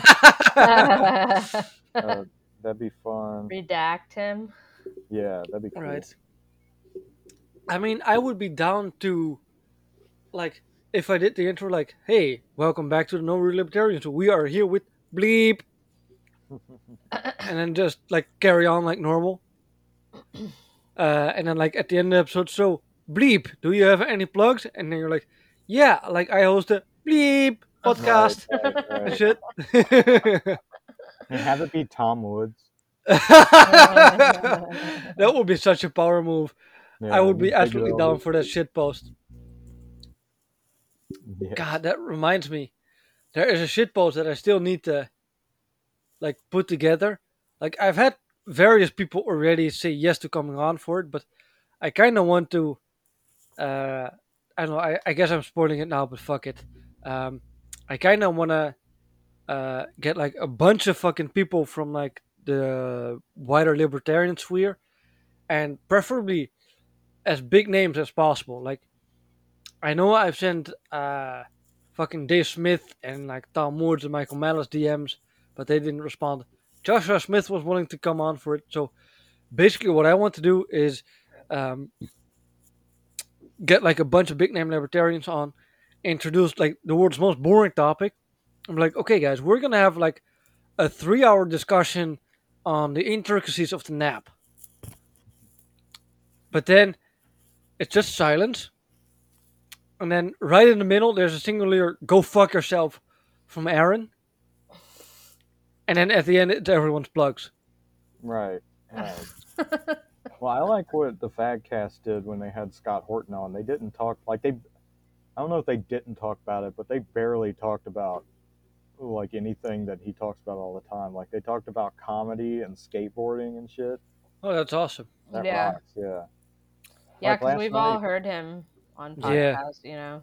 uh, that'd be fun. Redact him. Yeah, that'd be cool. Right. I mean, I would be down to, like, if I did the intro, like, "Hey, welcome back to the No Real Libertarians. We are here with bleep," and then just like carry on like normal. Uh, and then like at the end of the episode, so bleep, do you have any plugs? And then you're like, "Yeah, like I host a bleep podcast Right, right, and right. shit." And have it be Tom Woods. that would be such a power move. Yeah, I would be you take it absolutely down for that shit post. God, that reminds me. There is a shit post that I still need to like put together. Like I've had various people already say yes to coming on for it, but I kind of want to. Uh, I don't know. I, I guess I'm spoiling it now, but fuck it. Um, I kind of want to uh, get like a bunch of fucking people from like the wider libertarian sphere, and preferably as big names as possible. Like I know I've sent uh, fucking Dave Smith and like Tom Woods and Michael Malice DMs, but they didn't respond. Joshua Smith was willing to come on for it. So basically, what I want to do is um, get like a bunch of big name libertarians on, introduce like the world's most boring topic. I'm like, okay, guys, we're gonna have like a three hour discussion on the intricacies of the nap. But then it's just silence. And then right in the middle, there's a singular "Go fuck yourself" from Aaron. And then at the end, it's everyone's plugs. Right. right. well, I like what the Fadcast did when they had Scott Horton on. They didn't talk like they. I don't know if they didn't talk about it, but they barely talked about like anything that he talks about all the time. Like they talked about comedy and skateboarding and shit. Oh, that's awesome. That Yeah. rocks. Yeah. Yeah, because last we've all heard him on Yeah. you know.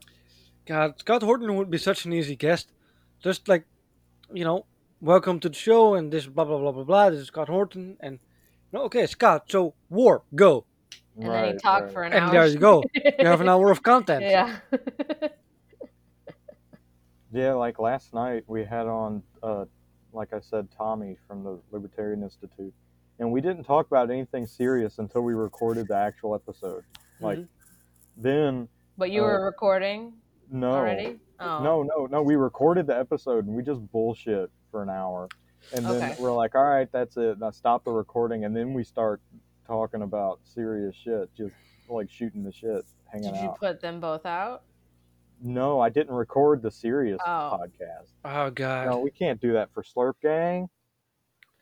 God, Scott Horton would be such an easy guest. Just like, you know, welcome to the show, and this blah blah blah blah blah. This is Scott Horton, and no, okay, Scott. So war, go, And then he talked for an and hour. there you go. You have an hour of content. yeah. Yeah, like last night we had on, uh, like I said, Tommy from the Libertarian Institute, and we didn't talk about anything serious until we recorded the actual episode. Like Mhm. Then, but you Uh, were recording no, already? Oh. no, no, no. We recorded the episode and we just bullshit for an hour, and then Okay. we're like, all right, that's it. Now stop the recording, and then we start talking about serious shit, just like shooting the shit, hanging out. Did you out. put them both out? No, I didn't record the serious Oh. podcast. Oh god. No, we can't do that for Slurp Gang.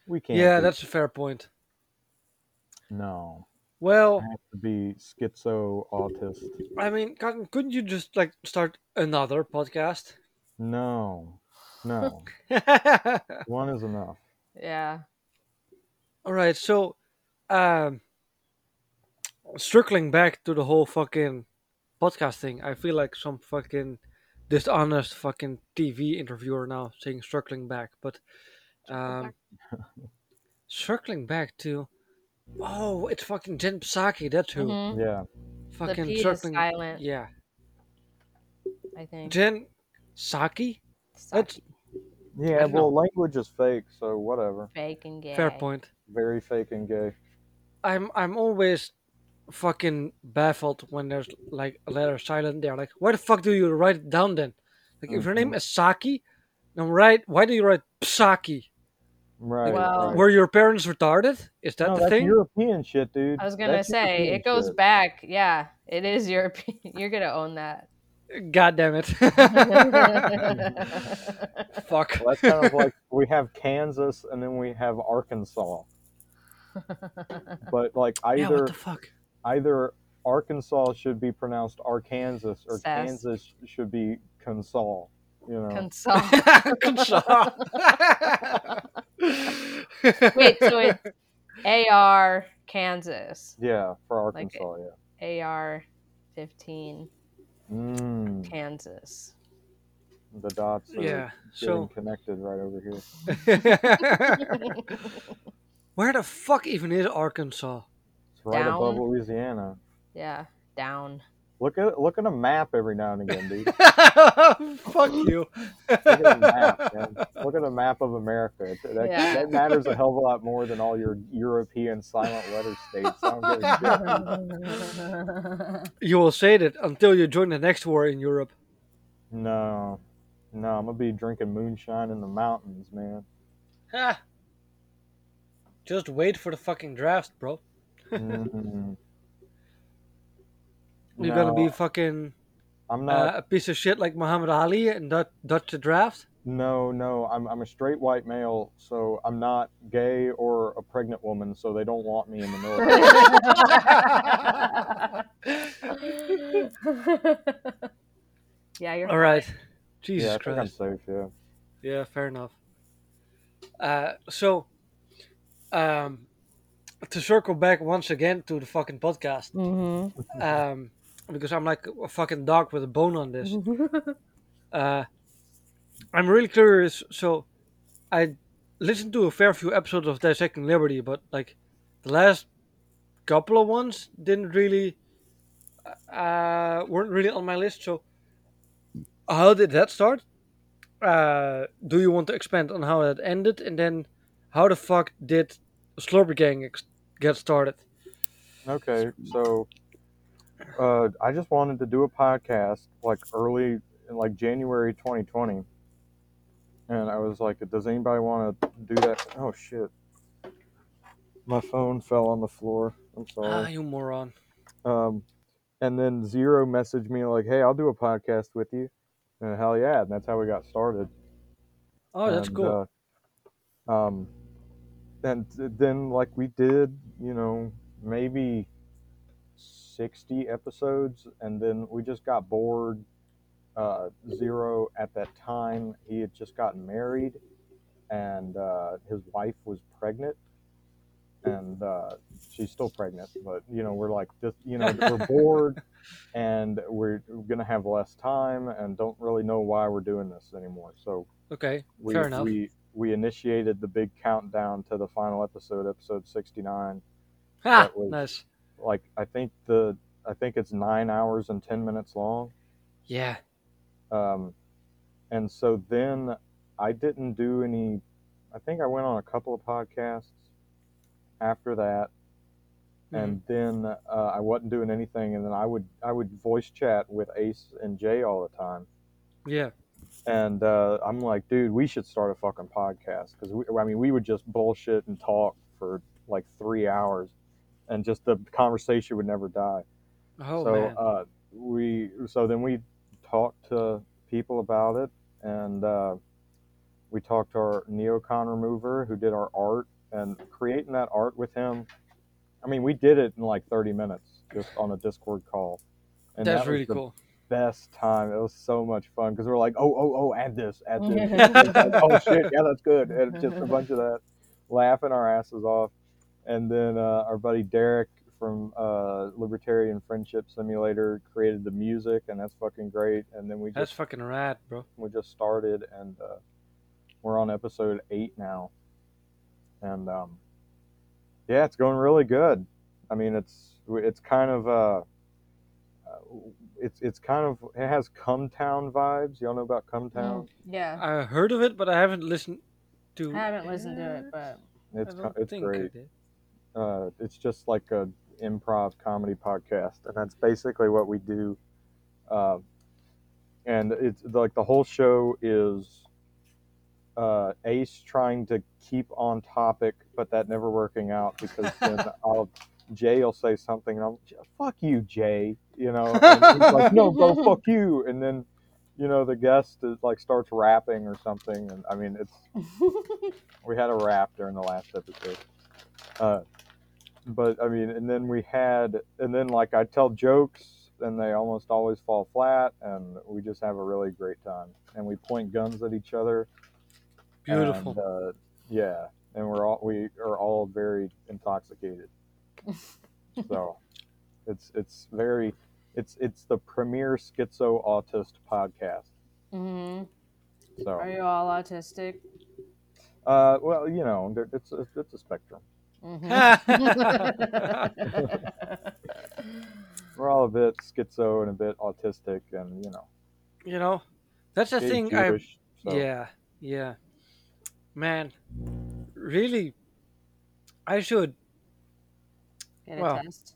We can't. yeah, do- that's a fair point. no. Well, I have to be schizo autist. I mean, couldn't you just like start another podcast? No, no. One is enough. Yeah. All right, so um circling back to the whole fucking podcast thing, I feel like some fucking dishonest fucking TV interviewer now saying circling back, but um circling back to oh, it's fucking Jen Psaki, that's who. Mhm. Yeah. The Fucking P is silent, Yeah. I think. Jen Psaki? That's Saki. Yeah. don't Well, language is fake, so whatever. fake and gay. fair point. Very fake and gay. I'm I'm always fucking baffled when there's like a letter silent there. Like, why the fuck do you write it down then? Like, if your name Mhm. is Saki, then write. Why do you write Psaki? Right. Well- Were your parents retarded? Is that no, the that's thing? European shit, dude. I was gonna That's say European it goes shit. back. Yeah, it is European. You're gonna own that. God damn it! fuck. Well, that's kind of like we have Kansas and then we have Arkansas, but like Yeah, either what the fuck? either Arkansas should be pronounced Arkansas or Sass. Kansas should be Consol. You know. Consol. Consol. Wait, so it's AR Kansas. yeah, for Like Arkansas. yeah. AR 15 Mm, Kansas. the dots are yeah. getting So, connected right over here. where the fuck even is Arkansas? It's right Down. above Louisiana. Yeah, down. Look at look at a map every now and again, dude. fuck you. Look at a map, man. Look at a map of America. It- That, Yeah. that matters a hell of a lot more than all your European silent letter states. I don't give a shit. You will say that until you join the next war in Europe. No, no, I'm gonna be drinking moonshine in the mountains, man. Ha! Just wait for the fucking draft, bro. Mm. You're gonna be fucking I'm uh, not. a piece of shit like Muhammad Ali and Dutch, Dutch the draft. no, no, I'm I'm a straight white male, so I'm not gay or a pregnant woman, so they don't want me in the military. yeah, you're All right. Jesus yeah, I I'm Christ. safe. Yeah. Yeah, fair enough. Uh, so, um, to circle back once again to the fucking podcast, Mm-hmm. um, because I'm like a fucking dog with a bone on this. Uh, I'm really curious. So, I listened to a fair few episodes of Dissecting Liberty, but like the last couple of ones didn't really, uh, weren't really on my list. So, how did that start? Uh, do you want to expand on how that ended, and then how the fuck did Slurpee Gang ex- get started? Okay, so uh, I just wanted to do a podcast like early, in like January 2020, and I was like, "Does anybody want to do that?" Oh shit! My phone fell on the floor. I'm Ah, sorry. you moron. Um, and then Zero messaged me like, "Hey, I'll do a podcast with you." And hell yeah, and that's how we got started. Oh, that's And, cool. uh, um, and th- then like we did, you know, maybe sixty episodes, and then we just got bored. Uh, Zero at that time, he had just gotten married, and uh, his wife was pregnant, and uh, she's still pregnant. But you know, we're like, just you know, we're bored, and we're gonna have less time, and don't really know why we're doing this anymore. So okay, we, fair enough. we we initiated the big countdown to the final episode, episode sixty nine. ah, was- nice. Like I think the I think it's nine hours and ten minutes long. Yeah. Um, and so then I didn't do any. I think I went on a couple of podcasts after that, and then uh, I wasn't doing anything. And then I would I would voice chat with Ace and Jay all the time. Yeah. and uh, I'm like, dude, we should start a fucking podcast because we I mean, we would just bullshit and talk for like three hours, and just the conversation would never die. Oh so man. uh, we so then we talked to people about it, and uh, we talked to our neocon remover who did our art, and creating that art with him. I mean, we did it in like 30 minutes just on a Discord call. And That's that was really the cool. best time. It was so much fun because we are like, oh, oh, oh, add this, add this. oh shit, yeah, that's good. And just a bunch of that, laughing our asses off. And then uh, our buddy Derek from uh, Libertarian Friendship Simulator created the music, and that's fucking great. And then we That's just fucking rad, bro. we just started, and uh, we're on episode eight now. And um, yeah, it's going really good. I mean, it's it's kind of uh, uh, it's it's kind of it has Cum Town vibes. Y'all know about Cum Town? yeah. I heard of it, but I haven't listened to. I haven't listened to it, but It's I don't it's think I great. Uh, it's just like a improv comedy podcast, and that's basically what we do. Uh, and it's like the whole show is uh, Ace trying to keep on topic, but that never working out because then I'll Jay will say something, and I'm fuck you, Jay, you know, like, no, go fuck you, and then. You know, the guest is like starts rapping or something, and I mean, it's we had a rap during the last episode. Uh, but I mean, and then we had, and then like I tell jokes, and they almost always fall flat, and we just have a really great time. And we point guns at each other. Beautiful. And, uh, yeah, and we're all we are all very intoxicated. so, it's it's very, it's it's the premier schizo autist podcast. Mm-hmm. So, are you all autistic? uh, well, you know, it's a, it's a spectrum. Mhm. We're all a bit schizo and a bit autistic, and you know, you know, that's the Jay's thing. I so- yeah, yeah, man, really, I should. Get a Well. test.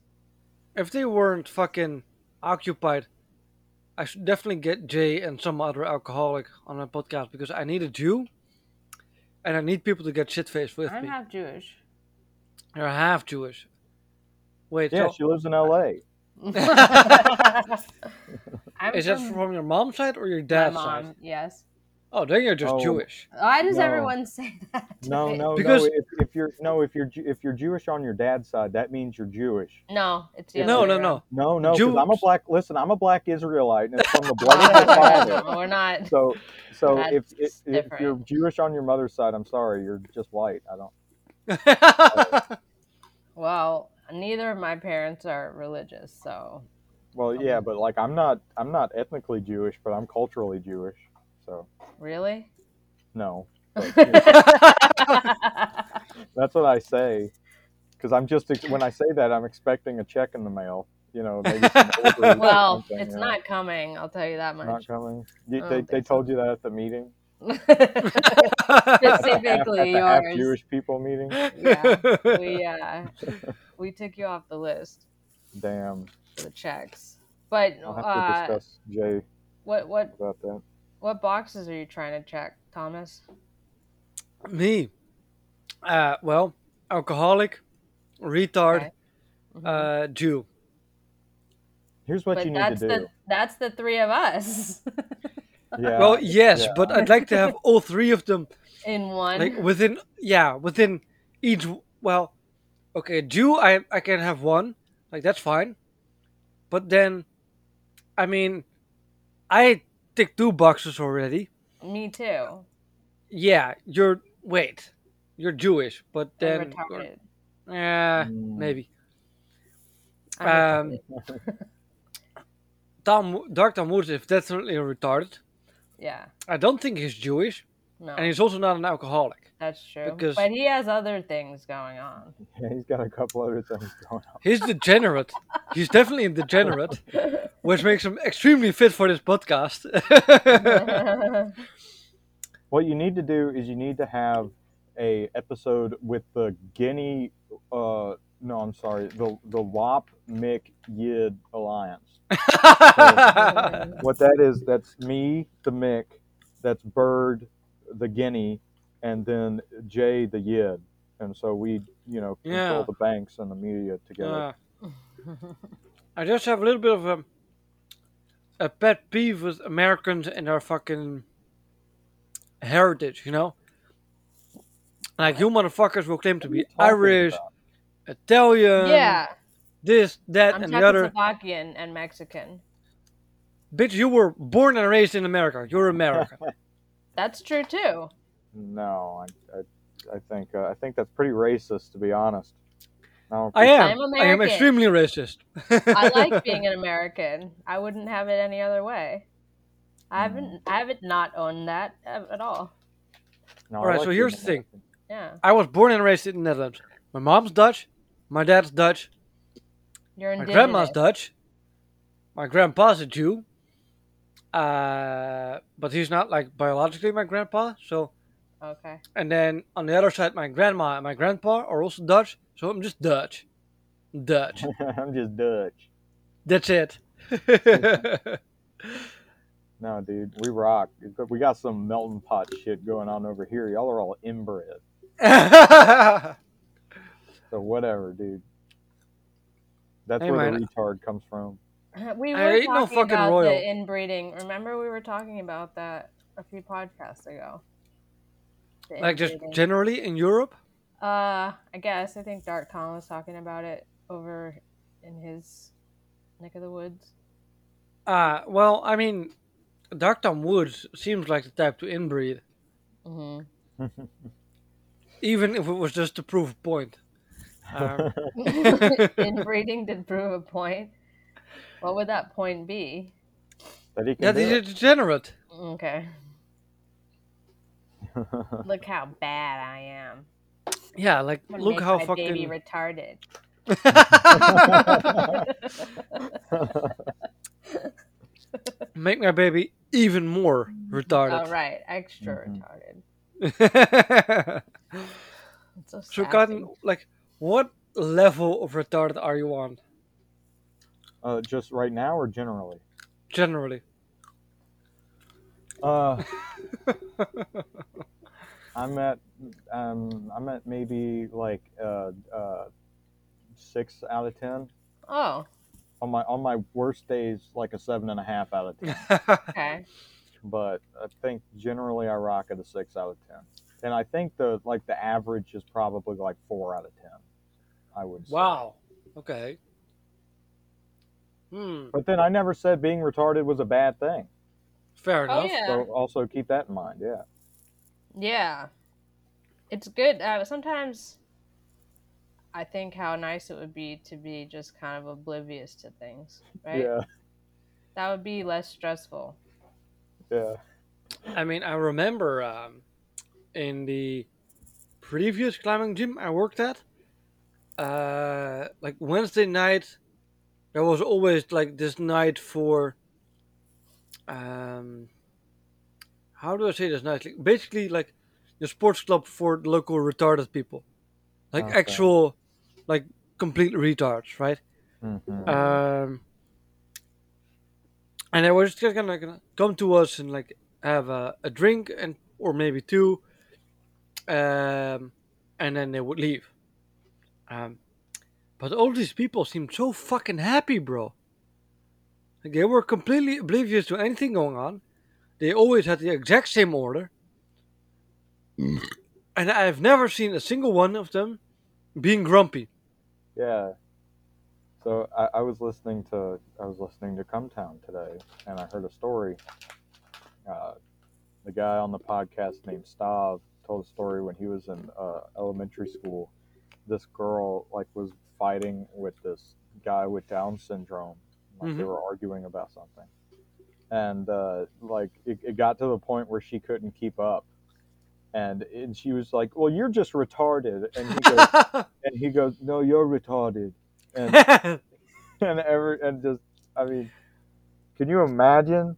If they weren't fucking occupied, I should definitely get Jay and some other alcoholic on my podcast because I need a Jew, and I need people to get shit faced with me. I'm me. half Jewish. You're half Jewish. Wait, Yeah, so she lives in L.A. I'm is that from from your mom's side or your my dad's mom. side? Yes. Oh, then you're just Oh. Jewish. Why does No. everyone say that? to No, me? no, Because- no. If, if you're no, if you're Ju- if you're Jewish on your dad's side, that means you're Jewish. No, it's the No, other no, way no. No, no, because I'm a Jews- black. Listen, I'm a black Israelite, and it's from the blood of my father. We're not. So, so if, That's if if different. you're Jewish on your mother's side, I'm sorry, you're just white. I don't. Well, neither of my parents are religious, so Well, yeah, but like I'm not I'm not ethnically Jewish, but I'm culturally Jewish. So really. no, but, you know, that's what I say. Because I'm just when I say that, I'm expecting a check in the mail. You know, maybe some well, it's you know. not coming. I'll tell you that not much. coming. You, they they so. told you that at the meeting. Specifically at the half yours. Jewish people meeting. Yeah, we uh, we took you off the list Damn, the checks. But I'll have to uh, discuss Jay what what about that. what boxes are you trying to check, Thomas? Me. Uh, well, alcoholic, retard, Okay. Mhm. uh, Jew. Here's what but you need to do. the that's the three of us Yeah, well, yes, yeah. but I'd like to have all three of them in one. like within yeah within each. Well, okay, Jew. I I can have one. Like that's fine. But then, I mean, I tick two boxes already. Me too. Yeah, you're wait, you're Jewish, but then retarded. yeah, Mm. maybe. I'm Um. Tom Dark Talmud is definitely retarded. Yeah. I don't think he's Jewish, No, and he's also not an alcoholic. that's true. because- But he has other things going on. Yeah, he's got a couple other things going on. He's degenerate. he's definitely a degenerate, which makes him extremely fit for this podcast. What you need to do is you need to have a episode with the Guinea. Uh, no, I'm sorry, the the WAP Mick Yid alliance. What that is, that's me, the Mick, that's Bird, the Guinea, and then Jay, the Yid. And so we, you know, control Yeah. the banks and the media together. Uh, I just have a little bit of a a pet peeve with Americans and their fucking heritage, you know? Like you motherfuckers will claim to be What are you talking Irish, about? Italian, yeah, this, that, I'm and the other. Czechoslovakian and Mexican. Bitch, you were born and raised in America. You're American. That's true too. No, I, I, I think uh, I think that's pretty racist, to be honest. I, I am. I'm I am extremely racist. I like being an American. I wouldn't have it any other way. I haven't I haven't not owned that at at all. No, Alright, like so being here's the thing. Yeah, I was born and raised in the Netherlands. My mom's Dutch. My dad's Dutch. you're My grandma's Dutch. My grandpa's a Jew. Uh, but he's not like biologically my grandpa. So, Okay. and then on the other side, my grandma and my grandpa are also Dutch. So I'm just Dutch. Dutch. I'm just Dutch. That's it. No, dude, we rock. We got some melting pot shit going on over here. Y'all are all inbred. So whatever, dude. That's Hey, where man. the retard comes from. We I were ain't no talking fucking about royal. the inbreeding. Remember, we were talking about that a few podcasts ago. The like just generally in Europe. Uh, I guess I think Dark Tom was talking about it over in his neck of the woods. Uh, well, I mean, Dark Tom Woods seems like the type to inbreed, hmm even if it was just to prove a point. Um, Inbreeding did prove a point. What would that point be? that he that can he's do a degenerate. Okay. Look how bad I am. Yeah, like I'm gonna look make how my baby retarded. Make my baby even more All retarded. Oh, right, extra Mhm. retarded. So so, sassy. Cotton, like, what level of retarded are you on uh, just right now or generally? generally? Uh, I'm at um, I'm at maybe like uh, uh, six out of ten. Oh, On my on my worst days, like a seven and a half out of ten. okay. but I think generally I rock at a six out of ten. And I think the like the average is probably like four out of ten. I would say. wow. Okay. Hmm. But then I never said being retarded was a bad thing. Fair Oh enough. yeah, So also keep that in mind. Yeah. yeah. It's good. Uh, sometimes I think how nice it would be to be just kind of oblivious to things, right? Yeah. That would be less stressful. Yeah. I mean, I remember um, in the previous climbing gym I worked at, uh, like Wednesday night, there was always like this night for, um, how do I say this nicely? Basically, like the sports club for local retarded people, like Okay. actual, like complete retards, right? Mhm. Um, and they were just gonna, gonna come to us and like have a, a drink and or maybe two, um, and then they would leave. Um, but all these people seemed so fucking happy, bro. Like they were completely oblivious to anything going on. They always had the exact same order, and I've never seen a single one of them being grumpy. Yeah. So I, I was listening to I was listening to Cum Town today, and I heard a story. Uh, the guy on the podcast named Stav told a story when he was in uh, elementary school. This girl like was fighting with this guy with Down syndrome. Like they Mhm. were arguing about something, and uh, like it, it got to the point where she couldn't keep up. And, and she was like, "Well, you're just retarded," and he goes, and he goes, "No, you're retarded." And and every and just, I mean, can you imagine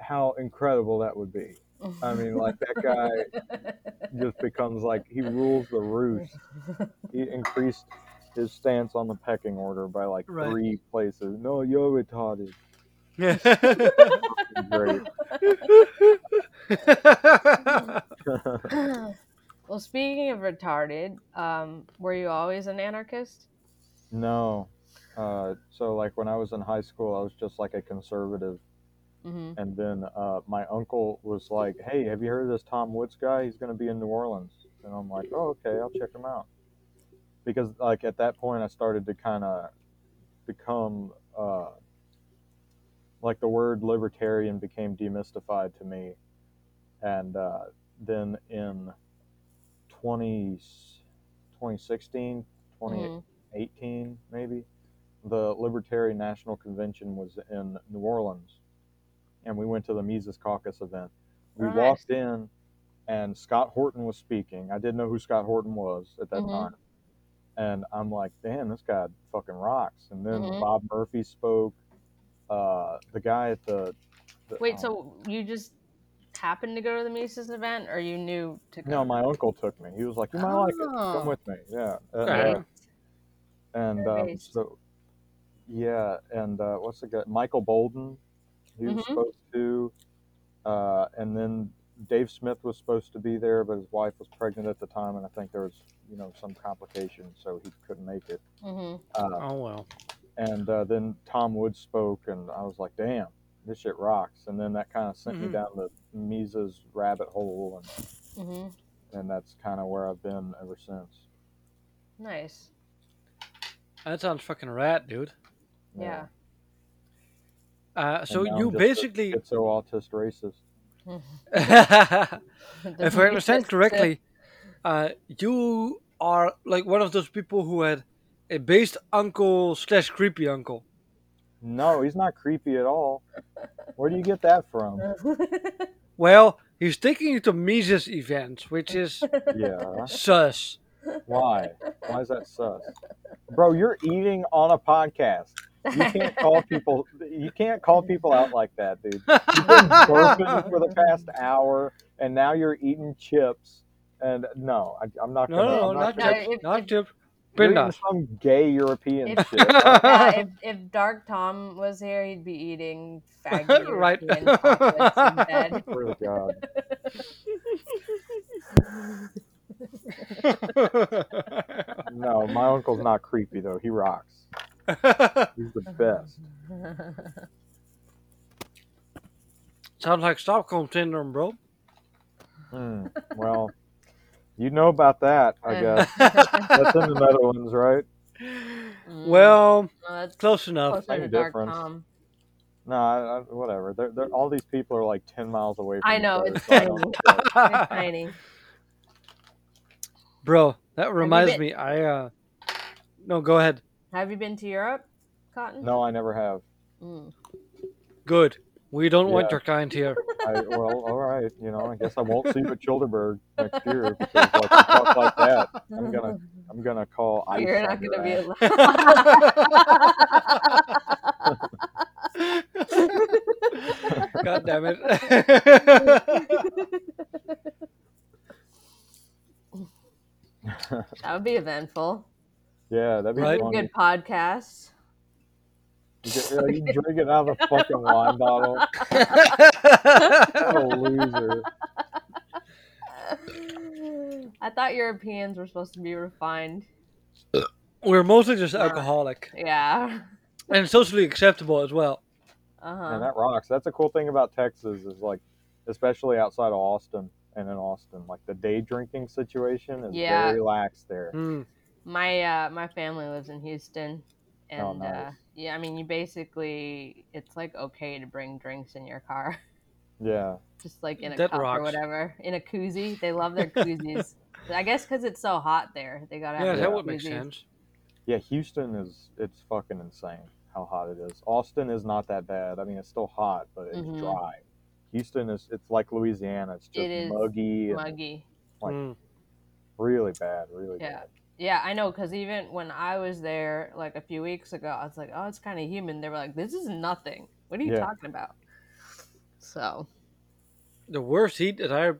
how incredible that would be? I mean, like that guy just becomes like he rules the roost. He increased his stance on the pecking order by like Right. three places. No, you're retarded. Great. well, speaking of retarded, um, were you always an anarchist? no. Uh, so like when I was in high school, I was just like a conservative, hmm and then uh, my uncle was like, "Hey, have you heard of this Tom Woods guy? He's going to be in New Orleans." And I'm like, "Oh, okay, I'll check him out." Because like at that point, I started to kind of become uh, like the word libertarian became demystified to me, and uh, then in 20, 2016, 2018 maybe, the Libertarian National Convention was in New Orleans, and we went to the Mises Caucus event. We Nice. walked in, and Scott Horton was speaking. I didn't know who Scott Horton was at that Mhm. time, and I'm like, "Damn, this guy fucking rocks." And then Mhm. Bob Murphy spoke. Uh, the guy at the, the Wait, um, so you just happened to go to the Mises event, or you knew to go? no, my uncle took me. He was like, "You might like it. Oh. Come with me." Yeah. And, Okay. uh, and um, so yeah and uh, what's the guy michael boldin he was Mhm. supposed to uh, and then dave smith was supposed to be there but his wife was pregnant at the time and i think there was you know some complication, so he couldn't make it hmm uh, oh well. and uh, then tom woods spoke and i was like damn this shit rocks and then that kind of sent me Mhm. down the mises rabbit hole and, hmm and that's kind of where i've been ever since Nice. That sounds fucking rad, dude. Yeah. Uh, so now I'm you just a basically, schizo autist racist if I understand correctly, uh, you are like one of those people who had a based uncle slash creepy uncle. No, he's not creepy at all. Where do you get that from? Well, he's taking you to Mises events, which is Yeah. sus. Why? Why is that sus? Bro, you're eating on a podcast. You can't call people you can't call people out like that, dude. You've been burping for the past hour and now you're eating chips and no, I, I'm not No, gonna no, no, I'm not No, gonna- chips, not if- chips. you're eating Pindas. some gay European If- shit. yeah, if, if Dark Tom was here, he'd be eating faggy Right. European chocolates in bed. Oh god. No, my uncle's not creepy though. He rocks. He's the best. Sounds like Stockholm syndrome, bro. Hmm. Well, you know about that, I guess. That's in the Netherlands, right? Mm, Well, no, close enough. closer Same difference. Tom. No, I, I, whatever. They're, they're, all these people are like ten miles away from I know, other, it's so I. It's tiny. Bro, that reminds me. I uh, no, go ahead. Have you been to Europe, Cotton? No, I never have. Mm. Good. We don't want your kind here. I, well, all right. You know, I guess I won't see you at Childerberg next year because like you like that, I'm gonna I'm gonna call ICE. You're not gonna be ass. allowed. God damn it. that would be eventful. Yeah, that'd be Right. funny. Good podcast. You, get, yeah, you drink it out of a fucking wine bottle. What a loser. I thought Europeans were supposed to be refined. We're mostly just Nah. alcoholic Yeah. and socially acceptable as well. Uh Man, huh. that rocks. That's a cool thing about Texas is like, especially outside of Austin and in Austin, like the day drinking situation is Yeah. very lax there. Hmm. My uh, my family lives in Houston, and Oh, uh, yeah, I mean, you basically it's like okay to bring drinks in your car, Yeah, just like in a That cup or whatever, in a koozie. They love their koozies. I guess because it's so hot there, they gotta have Yeah, that would make koozies. sense. yeah. Houston is it's fucking insane how hot it is. Austin is not that bad. I mean, it's still hot, but it's Mhm. dry. Houston is it's like Louisiana. It's just It is muggy and Muggy. Like- Hmm. really bad, really Yeah. bad. Yeah, I know. Because even when I was there, like a few weeks ago, I was like, "Oh, it's kind of humid." They were like, "This is nothing. What are you Yeah. talking about?" So, The worst heat that I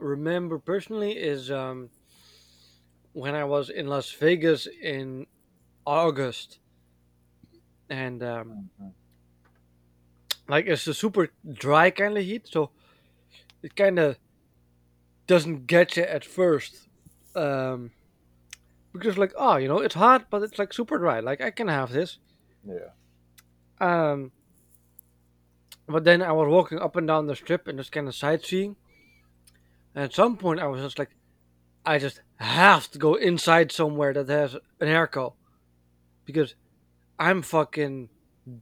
remember personally is um, when I was in Las Vegas in August, and um, Mhm. like it's a super dry kind of heat, so it kind of doesn't get you at first. Um, because like, oh, you know, it's hot, but it's like super dry. Like I can have this. Yeah. Um, but then I was walking up and down the strip and just kind of sightseeing. And at some point, I was just like, I just have to go inside somewhere that has an airco because I'm fucking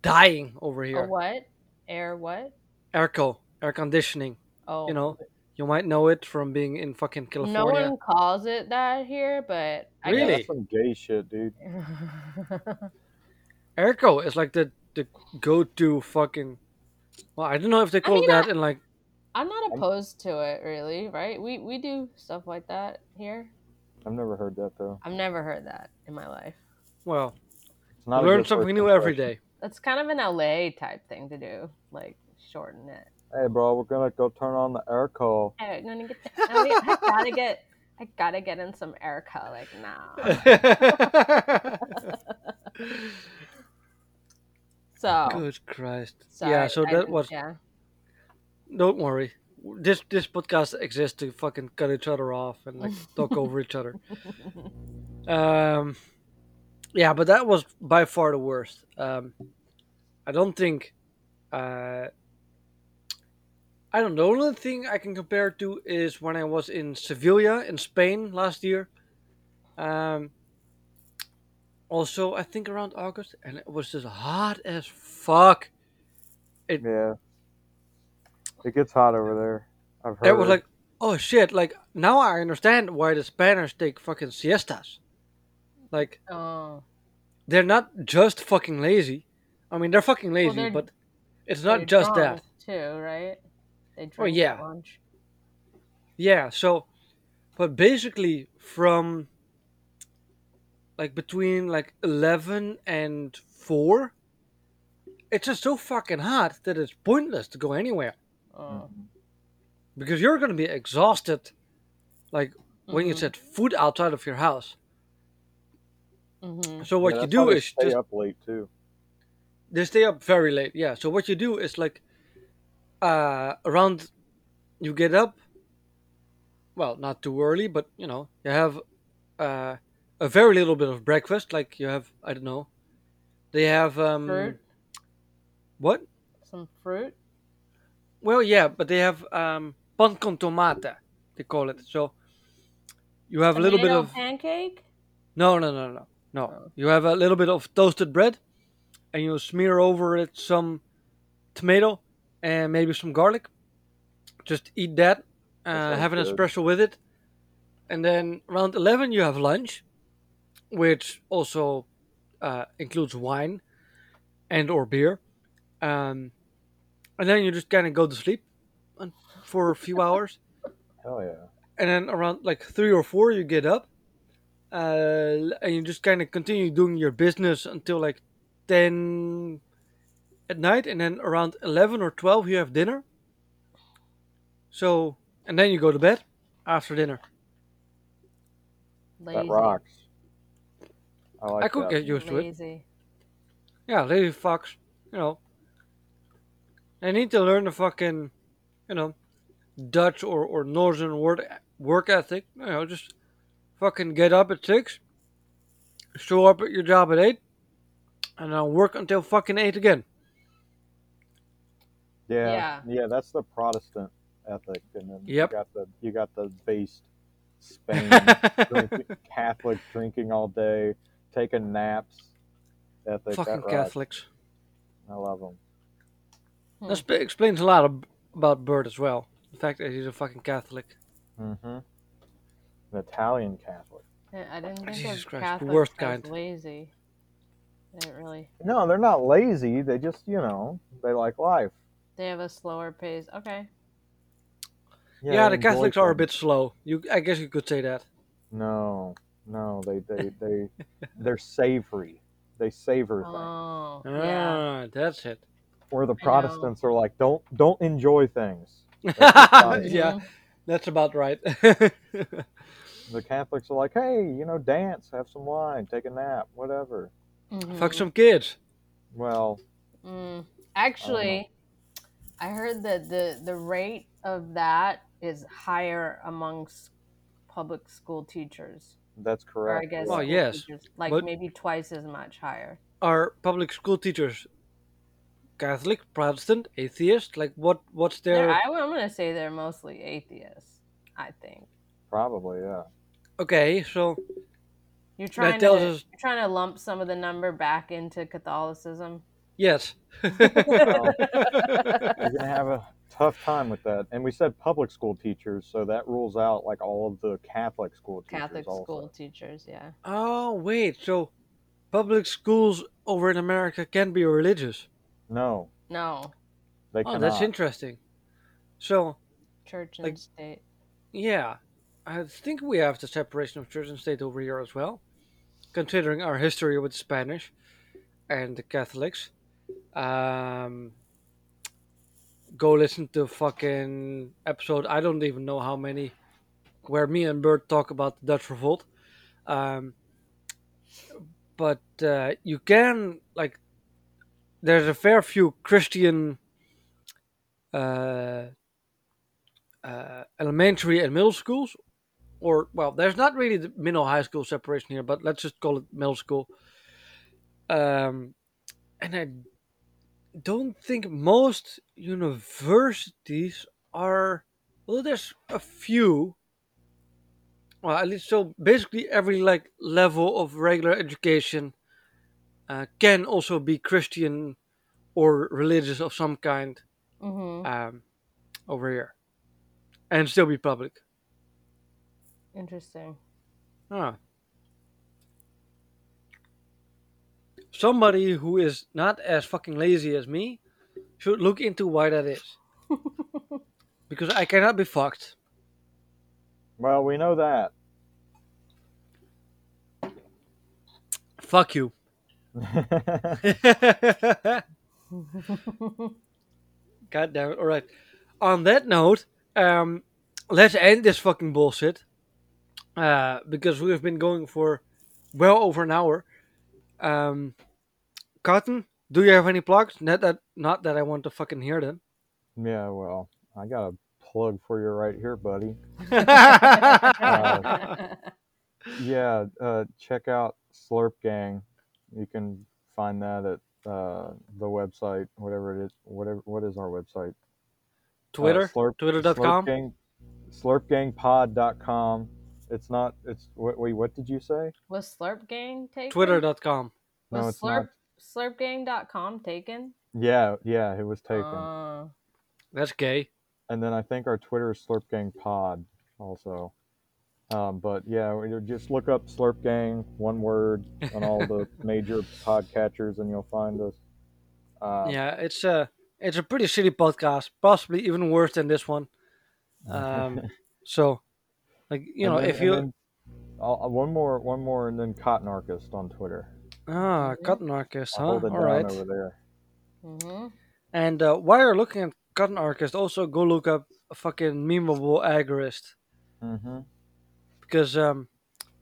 dying over A here. what? Air what? Airco, air conditioning. Oh, You know, you might know it from being in fucking California. no one calls it that here, but I Really? That's some gay shit, dude. guess. Airco is like the the go-to fucking. Well, I don't know if they I call mean, that I- in like. I'm not opposed to it, really. Right? We we do stuff like that here. I've never heard that though. I've never heard that in my life. Well, It's not a learn good something first new every impression. day. That's kind of an LA type thing to do, like shorten it. Hey, bro, we're gonna go turn on the air call. Hey, I'm gonna get the, wait, I gotta get I gotta get in some Erica like now. So, Good Christ. so yeah, so I that was. yeah. Don't worry. This this podcast exists to fucking cut each other off and like talk over each other. Um, yeah, but that was by far the worst. Um, I don't think. Uh, I don't know. The only thing I can compare it to is when I was in Sevilla in Spain last year. Um, also, I think around August, and it was just hot as fuck. Yeah. It gets hot over there. I've heard. It was like, oh shit! Like now I understand why the Spaniards take fucking siestas. Like Oh, they're not just fucking lazy. I mean, they're fucking lazy, they're- but it's not just drunk, that. too, right? They drink Oh, at yeah. lunch. Yeah. So, but basically from like between like eleven and four, it's just so fucking hot that it's pointless to go anywhere Oh. Mhm. because you're gonna be exhausted. Like when you Mhm, set food outside of your house. mhm. So what Yeah, you do is stay just up late too. they stay up very late. Yeah. So what you do is like uh around you get up well, not too early, but you know, you have uh a very little bit of breakfast, like you have I don't know. They have um fruit, what? some fruit. Well, yeah, but they have um pan con tomate, they call it. So you have a little bit of pancake. No, no, no, no, no. Oh. You have a little bit of toasted bread, and you smear over it some tomato and maybe some garlic. Just eat that. Uh, have an espresso with it, and then around eleven you have lunch, which also uh, includes wine and or beer. Um, and then you just kind of go to sleep for a few hours Hell yeah. and then around like three or four you get up uh, and you just kind of continue doing your business until like 10 at night and then around 11 or 12 you have dinner so and then you go to bed after dinner Lazy. That rocks. I like i could that. get used to it yeah lazy fucks you know i need to learn the fucking you know dutch or, or northern word, work ethic you know just fucking get up at 6 show up at your job at 8 and i'll work until fucking 8 again Yeah, Yeah. yeah, that's the Protestant ethic, and then Yep. you got the you got the based Spain drinking, Catholic drinking all day, taking naps ethic. fucking catholics I love them. Hmm. that sp- explains a lot of, about bert as well the fact that he's a fucking catholic Mm-hmm. An Italian Catholic. Yeah, I didn't think Jesus of Christ, the Catholics worst kind. lazy. I didn't really. No, they're not lazy. They just you know they like life. They have a slower pace. Okay. yeah, they the enjoy catholics are a bit slow you i guess you could say that No, no, they they they they're savory. They savor things. Oh, ah yeah. that's it Where the Protestants are like, don't don't enjoy things. That's yeah Mhm. that's about right The Catholics are like, hey, you know, dance, have some wine, take a nap, whatever. Mhm. fuck some kids Well, Mm. Actually, I heard that the the rate of that is higher amongst public school teachers, That's or I guess Well, school yes, teachers, like but- maybe twice as much higher. Are public school teachers Catholic, Protestant, atheist? Like what? What's They're, their? I, I'm gonna say they're mostly atheists. I think Probably, yeah. Okay, so you're trying to tells us- you're trying to lump some of the number back into Catholicism. Yes. You're gonna have a tough time with that. And we said public school teachers, so that rules out like all of the Catholic school teachers. Catholic also. school teachers, yeah. oh wait, so public schools over in America can be religious. No, No, they Oh, cannot. that's interesting. So church and Like- state. yeah, I think we have the separation of church and state over here as well, considering our history with Spanish and the Catholics. Um, go listen to fucking episode. I don't even know how many, where me and Bert talk about the Dutch Revolt. Um, but uh, you can like, there's a fair few Christian uh, uh, elementary and middle schools, or well, there's not really the middle high school separation here, but let's just call it middle school. Um, and I don't think most universities are. Well, there's a few. Well, at least so. Basically, every like level of regular education uh, can also be Christian or religious of some kind Mm-hmm. um, over here, and still be public. Interesting. Ah. Somebody who is not as fucking lazy as me should look into why that is. because I cannot be fucked. Well, we know that. Fuck you. God damn it. Alright. On that note, um, let's end this fucking bullshit. Uh, because we have been going for well over an hour. Um, Cotton, do you have any plugs? Not that, not that I want to fucking hear them. yeah, well, I got a plug for you right here, buddy. Yeah, uh, check out Slurp Gang. You can find that at uh, the website, whatever it is. Whatever. What is our website? Twitter, Uh, Slurp, twitter.com. Slurp Gang, slurpgangpod.com. It's not. It's wait. Wait. What did you say? Was Slurp Gang taken? Twitter.com. No, Was it's not. Slurp slurpgang.com taken? Yeah, yeah, it was taken. Uh, That's gay. and then I think our Twitter is Slurp Gang Pod also. Um, but yeah, just look up Slurp Gang, one word, on all the major podcatchers, and you'll find us. Uh, yeah, it's a it's a pretty shitty podcast, possibly even worse than this one. Um, so, like you and know, then- if you then uh, one more, one more, and then Cotton Archist on Twitter. ah cotton archist, I'll huh? hold it All down right. over there. hmm And uh, while you're looking at cotton archist, also go look up a fucking memeable agorist hmm because um,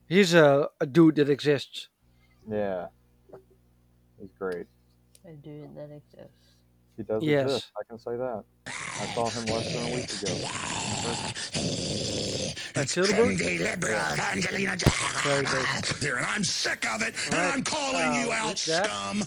he's a, a dude that exists. Yeah, he's great. A dude that exists. He does Yes. exist. I can say that. I saw him less than a week ago. That's Hildebrand? Andy Libra, Angelina Very good. Here, and I'm sick of it, and I'm calling Uh, you out, scum.